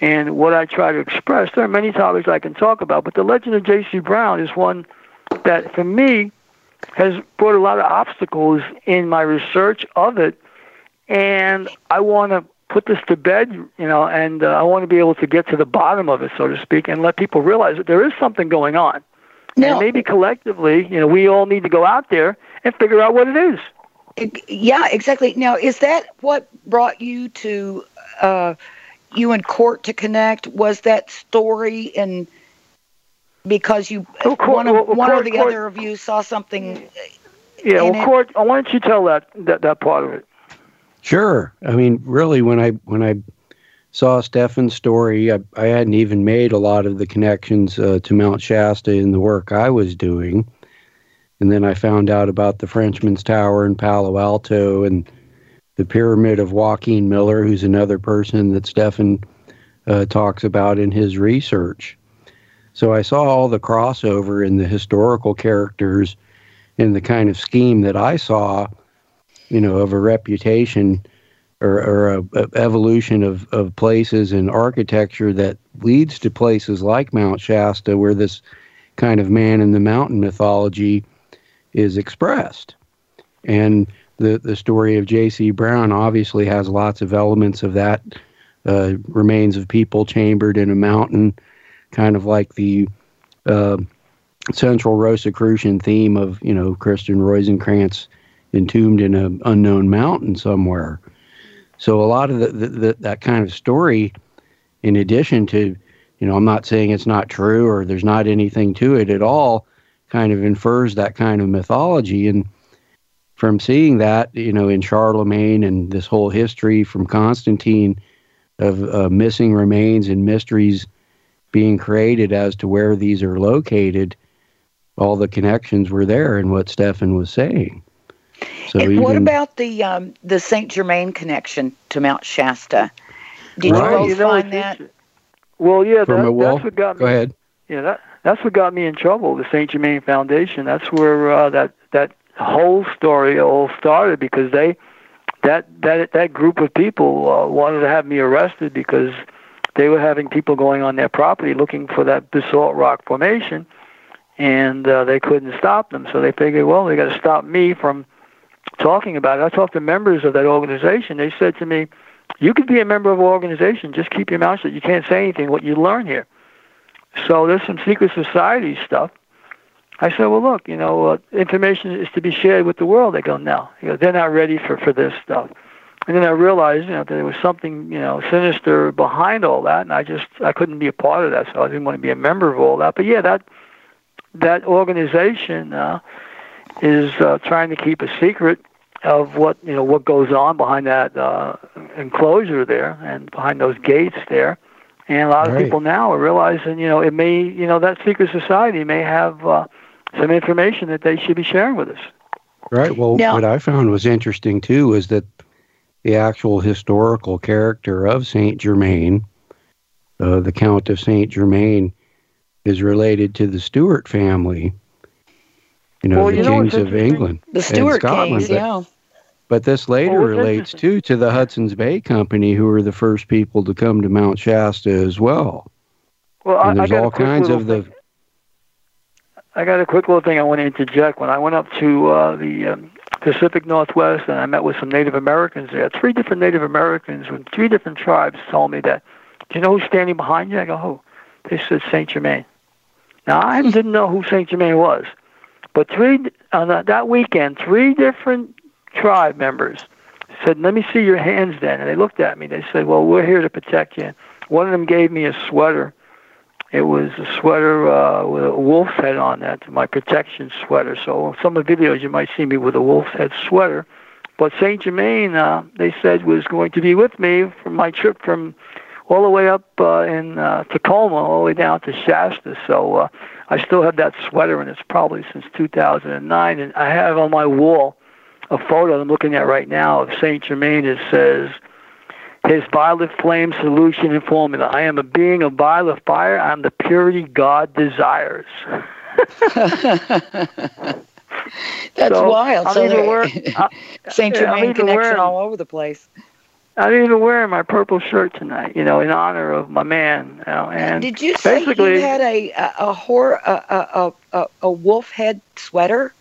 and what I try to express. There are many topics I can talk about, but the legend of J.C. Brown is one that, for me, has brought a lot of obstacles in my research of it. And I want to put this to bed, you know, and uh, I want to be able to get to the bottom of it, so to speak, and let people realize that there is something going on. Now- and maybe collectively, you know, we all need to go out there and figure out what it is. Yeah, exactly. Now, is that what brought you to uh, you and Cort to connect? Was that story and because you Well, Cort- one of well, one or the Cort- other of you saw something? Yeah, in well, it? Cort, why don't you tell that, that that part of it? Sure. I mean, really, when I when I saw Stefan's story, I, I hadn't even made a lot of the connections uh, to Mount Shasta in the work I was doing. And then I found out about the Frenchman's Tower in Palo Alto and the Pyramid of Joaquin Miller, who's another person that Stefan uh, talks about in his research. So I saw all the crossover in the historical characters in the kind of scheme that I saw, you know, of a reputation or, or a, a evolution of, of places and architecture that leads to places like Mount Shasta, where this kind of man in the mountain mythology is expressed. And the, the story of J.C. Brown obviously has lots of elements of that. Uh, remains of people chambered in a mountain, kind of like the uh, central Rosicrucian theme of, you know, Christian Rosencrantz entombed in an unknown mountain somewhere. So a lot of the, the, the, that kind of story, in addition to, you know, I'm not saying it's not true or there's not anything to it at all, kind of infers that kind of mythology. And from seeing that, you know, in Charlemagne and this whole history from Constantine of uh, missing remains and mysteries being created as to where these are located, all the connections were there in what Stefan was saying. So and even, what about the um, the Saint Germain connection to Mount Shasta? Did right. you both you know, find that? Well, yeah, that, that's what got me. Go ahead. Yeah, that that's what got me in trouble. The Saint Germain Foundation. That's where uh, that that whole story all started because they that that that group of people uh, wanted to have me arrested because they were having people going on their property looking for that basalt rock formation, and uh, they couldn't stop them. So they figured, well, they got to stop me from talking about it. I talked to members of that organization. They said to me, "You could be a member of an organization. Just keep your mouth shut. You can't say anything. What you learn here." So there's some secret society stuff. I said, "Well, look, you know, uh, information is to be shared with the world." They go, "No, you know, they're not ready for for this stuff." And then I realized, you know, that there was something, you know, sinister behind all that, and I just I couldn't be a part of that, so I didn't want to be a member of all that. But yeah, that that organization uh, is uh, trying to keep a secret of what you know what goes on behind that uh, enclosure there and behind those gates there. And a lot right. of people now are realizing, you know, it may, you know, that secret society may have uh, some information that they should be sharing with us. Right. Well, now, what I found was interesting too was that the actual historical character of Saint Germain, uh, the Count of Saint Germain, is related to the Stuart family. You know, well, the you kings of England, the Stuart Scotland, kings, yeah. But this later well, relates too to the Hudson's Bay Company, who were the first people to come to Mount Shasta as well. Well, and there's I, all kinds of the. Thing. I got a quick little thing I want to interject. When I went up to uh, the um, Pacific Northwest and I met with some Native Americans there, three different Native Americans with three different tribes told me that, do you know who's standing behind you? I go, who? They said Saint Germain. Now I didn't know who Saint Germain was, but three on that weekend, three different tribe members said, "Let me see your hands." Then, and they looked at me. They said, "Well, we're here to protect you." One of them gave me a sweater. It was a sweater uh, with a wolf's head on that, my protection sweater. So, some of the videos you might see me with a wolf's head sweater. But Saint Germain, uh, they said, was going to be with me for my trip from all the way up uh, in uh, Tacoma, all the way down to Shasta. So uh, I still have that sweater, and it's probably since 2009. And I have on my wall a photo I'm looking at right now of Saint Germain. It says, "His violet flame solution and formula. I am a being of violet fire. I'm the purity God desires." That's so, wild. I'm so Saint Germain connection wearing, all over the place. I'm even wearing my purple shirt tonight, you know, in honor of my man. You know, and did you say basically, you had a a a, a, a, a, a wolf head sweater?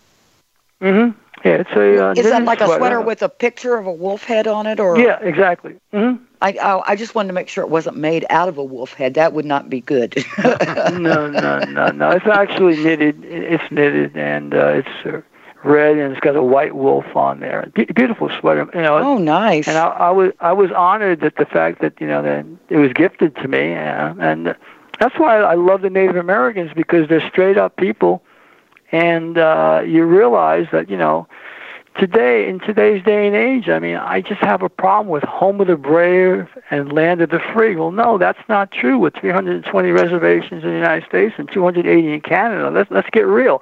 Mm-hmm. Yeah, it's a. Uh, Is that like sweater. a sweater with a picture of a wolf head on it, or? Yeah, exactly. Mm-hmm. I, I I just wanted to make sure it wasn't made out of a wolf head. That would not be good. no, no, no, no. It's actually knitted. It's knitted, and uh, it's uh, red and it's got a white wolf on there. Be- beautiful sweater, you know. Oh, nice. And I, I was I was honored that the fact that you know that it was gifted to me, uh, and that's why I love the Native Americans because they're straight up people, and uh, you realize that you know. Today, in today's day and age, I mean, I just have a problem with home of the brave and land of the free. Well, no, that's not true. With 320 reservations in the United States and 280 in Canada, let's let's get real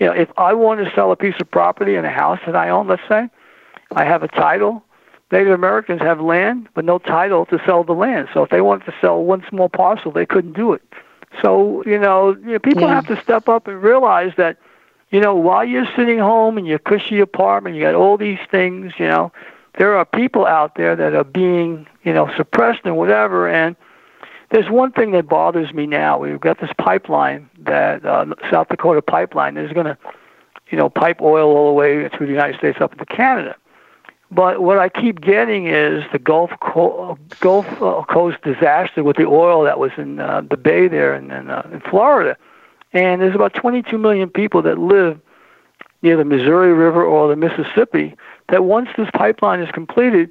You know, if I want to sell a piece of property in a house that I own, let's say, I have a title. Native Americans have land, but no title to sell the land. So if they wanted to sell one small parcel, they couldn't do it. So you know, you know people Yeah. have to step up and realize that, you know, while you're sitting home in your cushy apartment, you got all these things. You know, there are people out there that are being, you know, suppressed and whatever. And there's one thing that bothers me now. We've got this pipeline that uh, South Dakota pipeline is going to, you know, pipe oil all the way through the United States up into Canada. But what I keep getting is the Gulf Co- Gulf uh, Coast disaster with the oil that was in uh, the bay there in in, uh, in Florida, and there's about 22 million people that live near the Missouri River or the Mississippi. That once this pipeline is completed,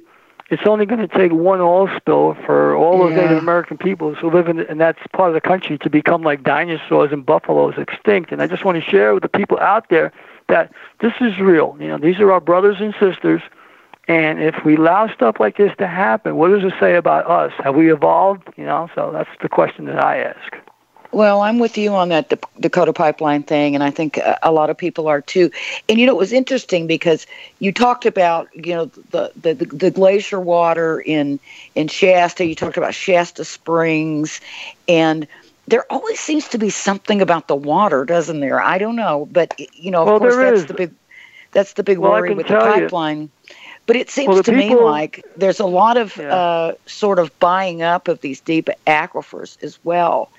it's only going to take one oil spill for all those Yeah. Native American peoples who live in, in that part of the country to become like dinosaurs and buffaloes extinct. And I just want to share with the people out there that this is real. You know, these are our brothers and sisters. And if we allow stuff like this to happen, what does it say about us? Have we evolved? You know, so that's the question that I ask. Well, I'm with you on that Dak- Dakota pipeline thing, and I think a lot of people are too. And you know, it was interesting because you talked about you know the the, the, the glacier water in in Shasta. You talked about Shasta Springs, and there always seems to be something about the water, doesn't there? I don't know, but you know, of Well, course, that's is. the big that's the big Well, worry with the tell you. pipeline. But it seems Well, to me like there's a lot of Yeah. uh, sort of buying up of these deep aquifers as well.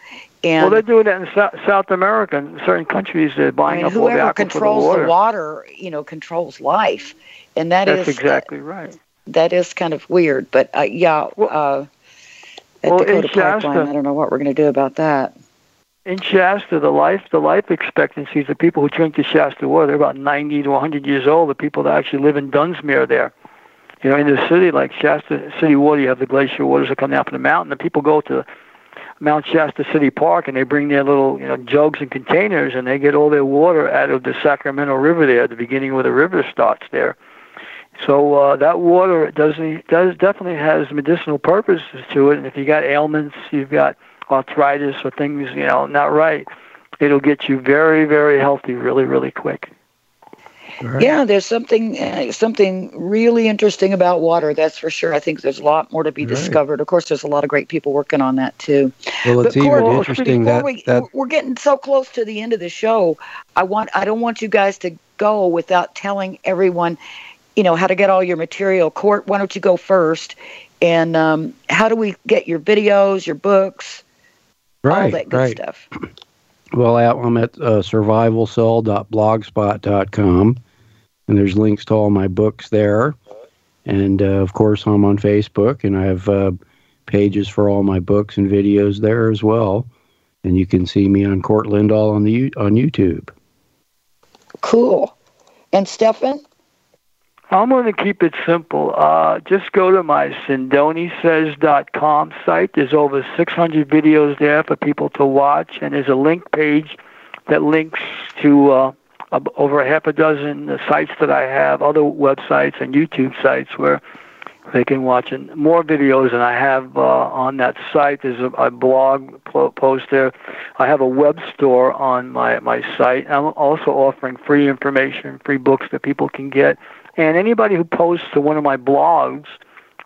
And well, they're doing that in South, South America. In certain countries, they're I buying mean, up all the whoever controls water. the water, you know, controls life, and that is That's exactly right. that is kind of weird. But uh, yeah, Well- uh, at well, Dakota Pipeline, I don't know what we're going to do about that. In Shasta, the life the life expectancies of people who drink the Shasta water, they're about 90 to 100 years old. The people that actually live in Dunsmuir there. You know, in the city, like Shasta City water, you have the glacier waters that come down from the mountain. The people go to Mount Shasta City Park and they bring their little, you know, jugs and containers and they get all their water out of the Sacramento River there, at the beginning where the river starts there. So uh, that water doesn't does definitely has medicinal purposes to it. And if you got ailments, you've got arthritis or things, you know, not right, it'll get you very, very healthy really, really quick. Right. Yeah, there's something uh, something really interesting about water. That's for sure. I think there's a lot more to be Right. discovered. Of course, there's a lot of great people working on that too. Well, it's But even interesting that we, that we're getting so close to the end of the show. I want I don't want you guys to go without telling everyone, you know, how to get all your material. Cort, why don't you go first? And um, how do we get your videos, your books, all that good right. stuff? Well, I'm at uh, survivalcell.blogspot.com, and there's links to all my books there. And uh, of course, I'm on Facebook, and I have uh, pages for all my books and videos there as well. And you can see me on Cort Lindahl on the on YouTube. Cool. And Stefan? I'm going to keep it simple. Uh, just go to my SindoniSays.com site. There's over 600 videos there for people to watch, and there's a link page that links to uh, ab- over a half a dozen uh, sites that I have, other websites and YouTube sites where they can watch and more videos than I have uh, on that site. There's a, a blog post there. I have a web store on my, my site. I'm also offering free information, free books that people can get. And anybody who posts to one of my blogs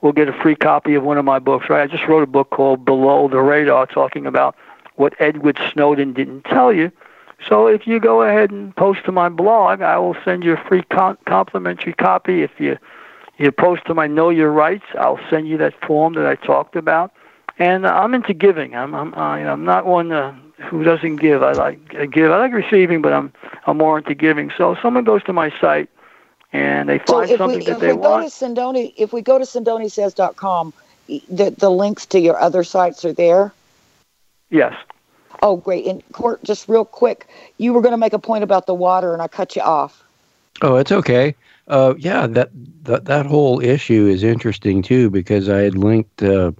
will get a free copy of one of my books. Right? I just wrote a book called Below the Radar, talking about what Edward Snowden didn't tell you. So if you go ahead and post to my blog, I will send you a free complimentary copy. If you you post to my Know Your Rights, I'll send you that form that I talked about. And I'm into giving. I'm I'm know, I'm not one uh, who doesn't give. I like I give. I like receiving, but I'm I'm more into giving. So if someone goes to my site and they find if something we that if we go to Sindoni, if we go to SindoniSays.com, the the links to your other sites are there. yes. Oh, great! And Cort, just real quick, you were going to make a point about the water, and I cut you off. Oh, it's okay. Uh, yeah, that, that that whole issue is interesting too because I had linked, uh,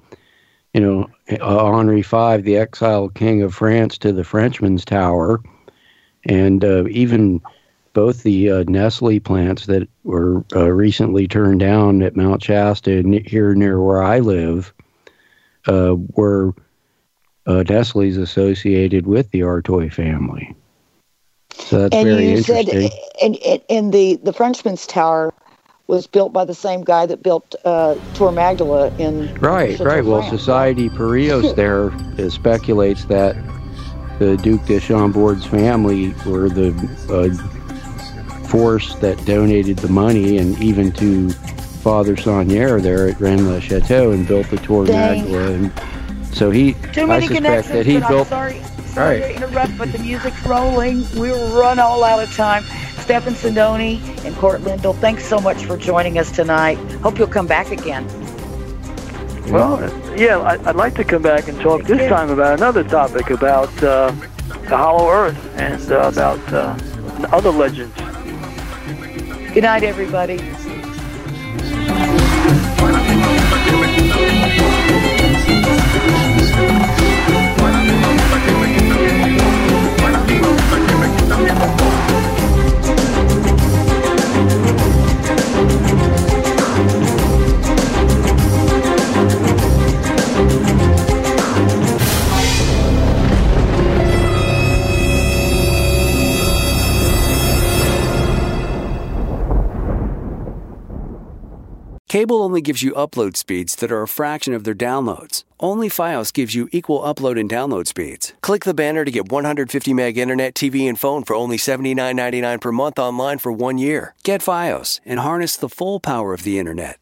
you know, uh, Henri V, the exiled king of France, to the Frenchman's Tower, and uh, even both the uh, Nestle plants that were uh, recently turned down at Mount Shasta here near where I live were uh, Nestle's associated with the Artois family. So that's and very you said, interesting. and, and, and the the Frenchman's Tower was built by the same guy that built uh, Tour Magdala in Right, Chateau right. Well, Society Perios there uh, speculates that the Duc de Chambord's family were the uh, force that donated the money and even to Father Saunière there at Rennes-le-Chateau and built the Tour Dang. Magdala. And so he, Too I many suspect connections, that he but built. I'm sorry, sorry Right. to interrupt, but the music's rolling. We'll run all out of time. Stefan Sindoni and Cort Lindahl, thanks so much for joining us tonight. Hope you'll come back again. Well, yeah, I, I'd like to come back and talk this time about another topic about uh, the Hollow Earth and uh, about uh, other legends. Good night, everybody. Cable only gives you upload speeds that are a fraction of their downloads. Only Fios gives you equal upload and download speeds. Click the banner to get 150 meg internet, TV, and phone for only $79.99 per month online for one year. Get Fios and harness the full power of the internet.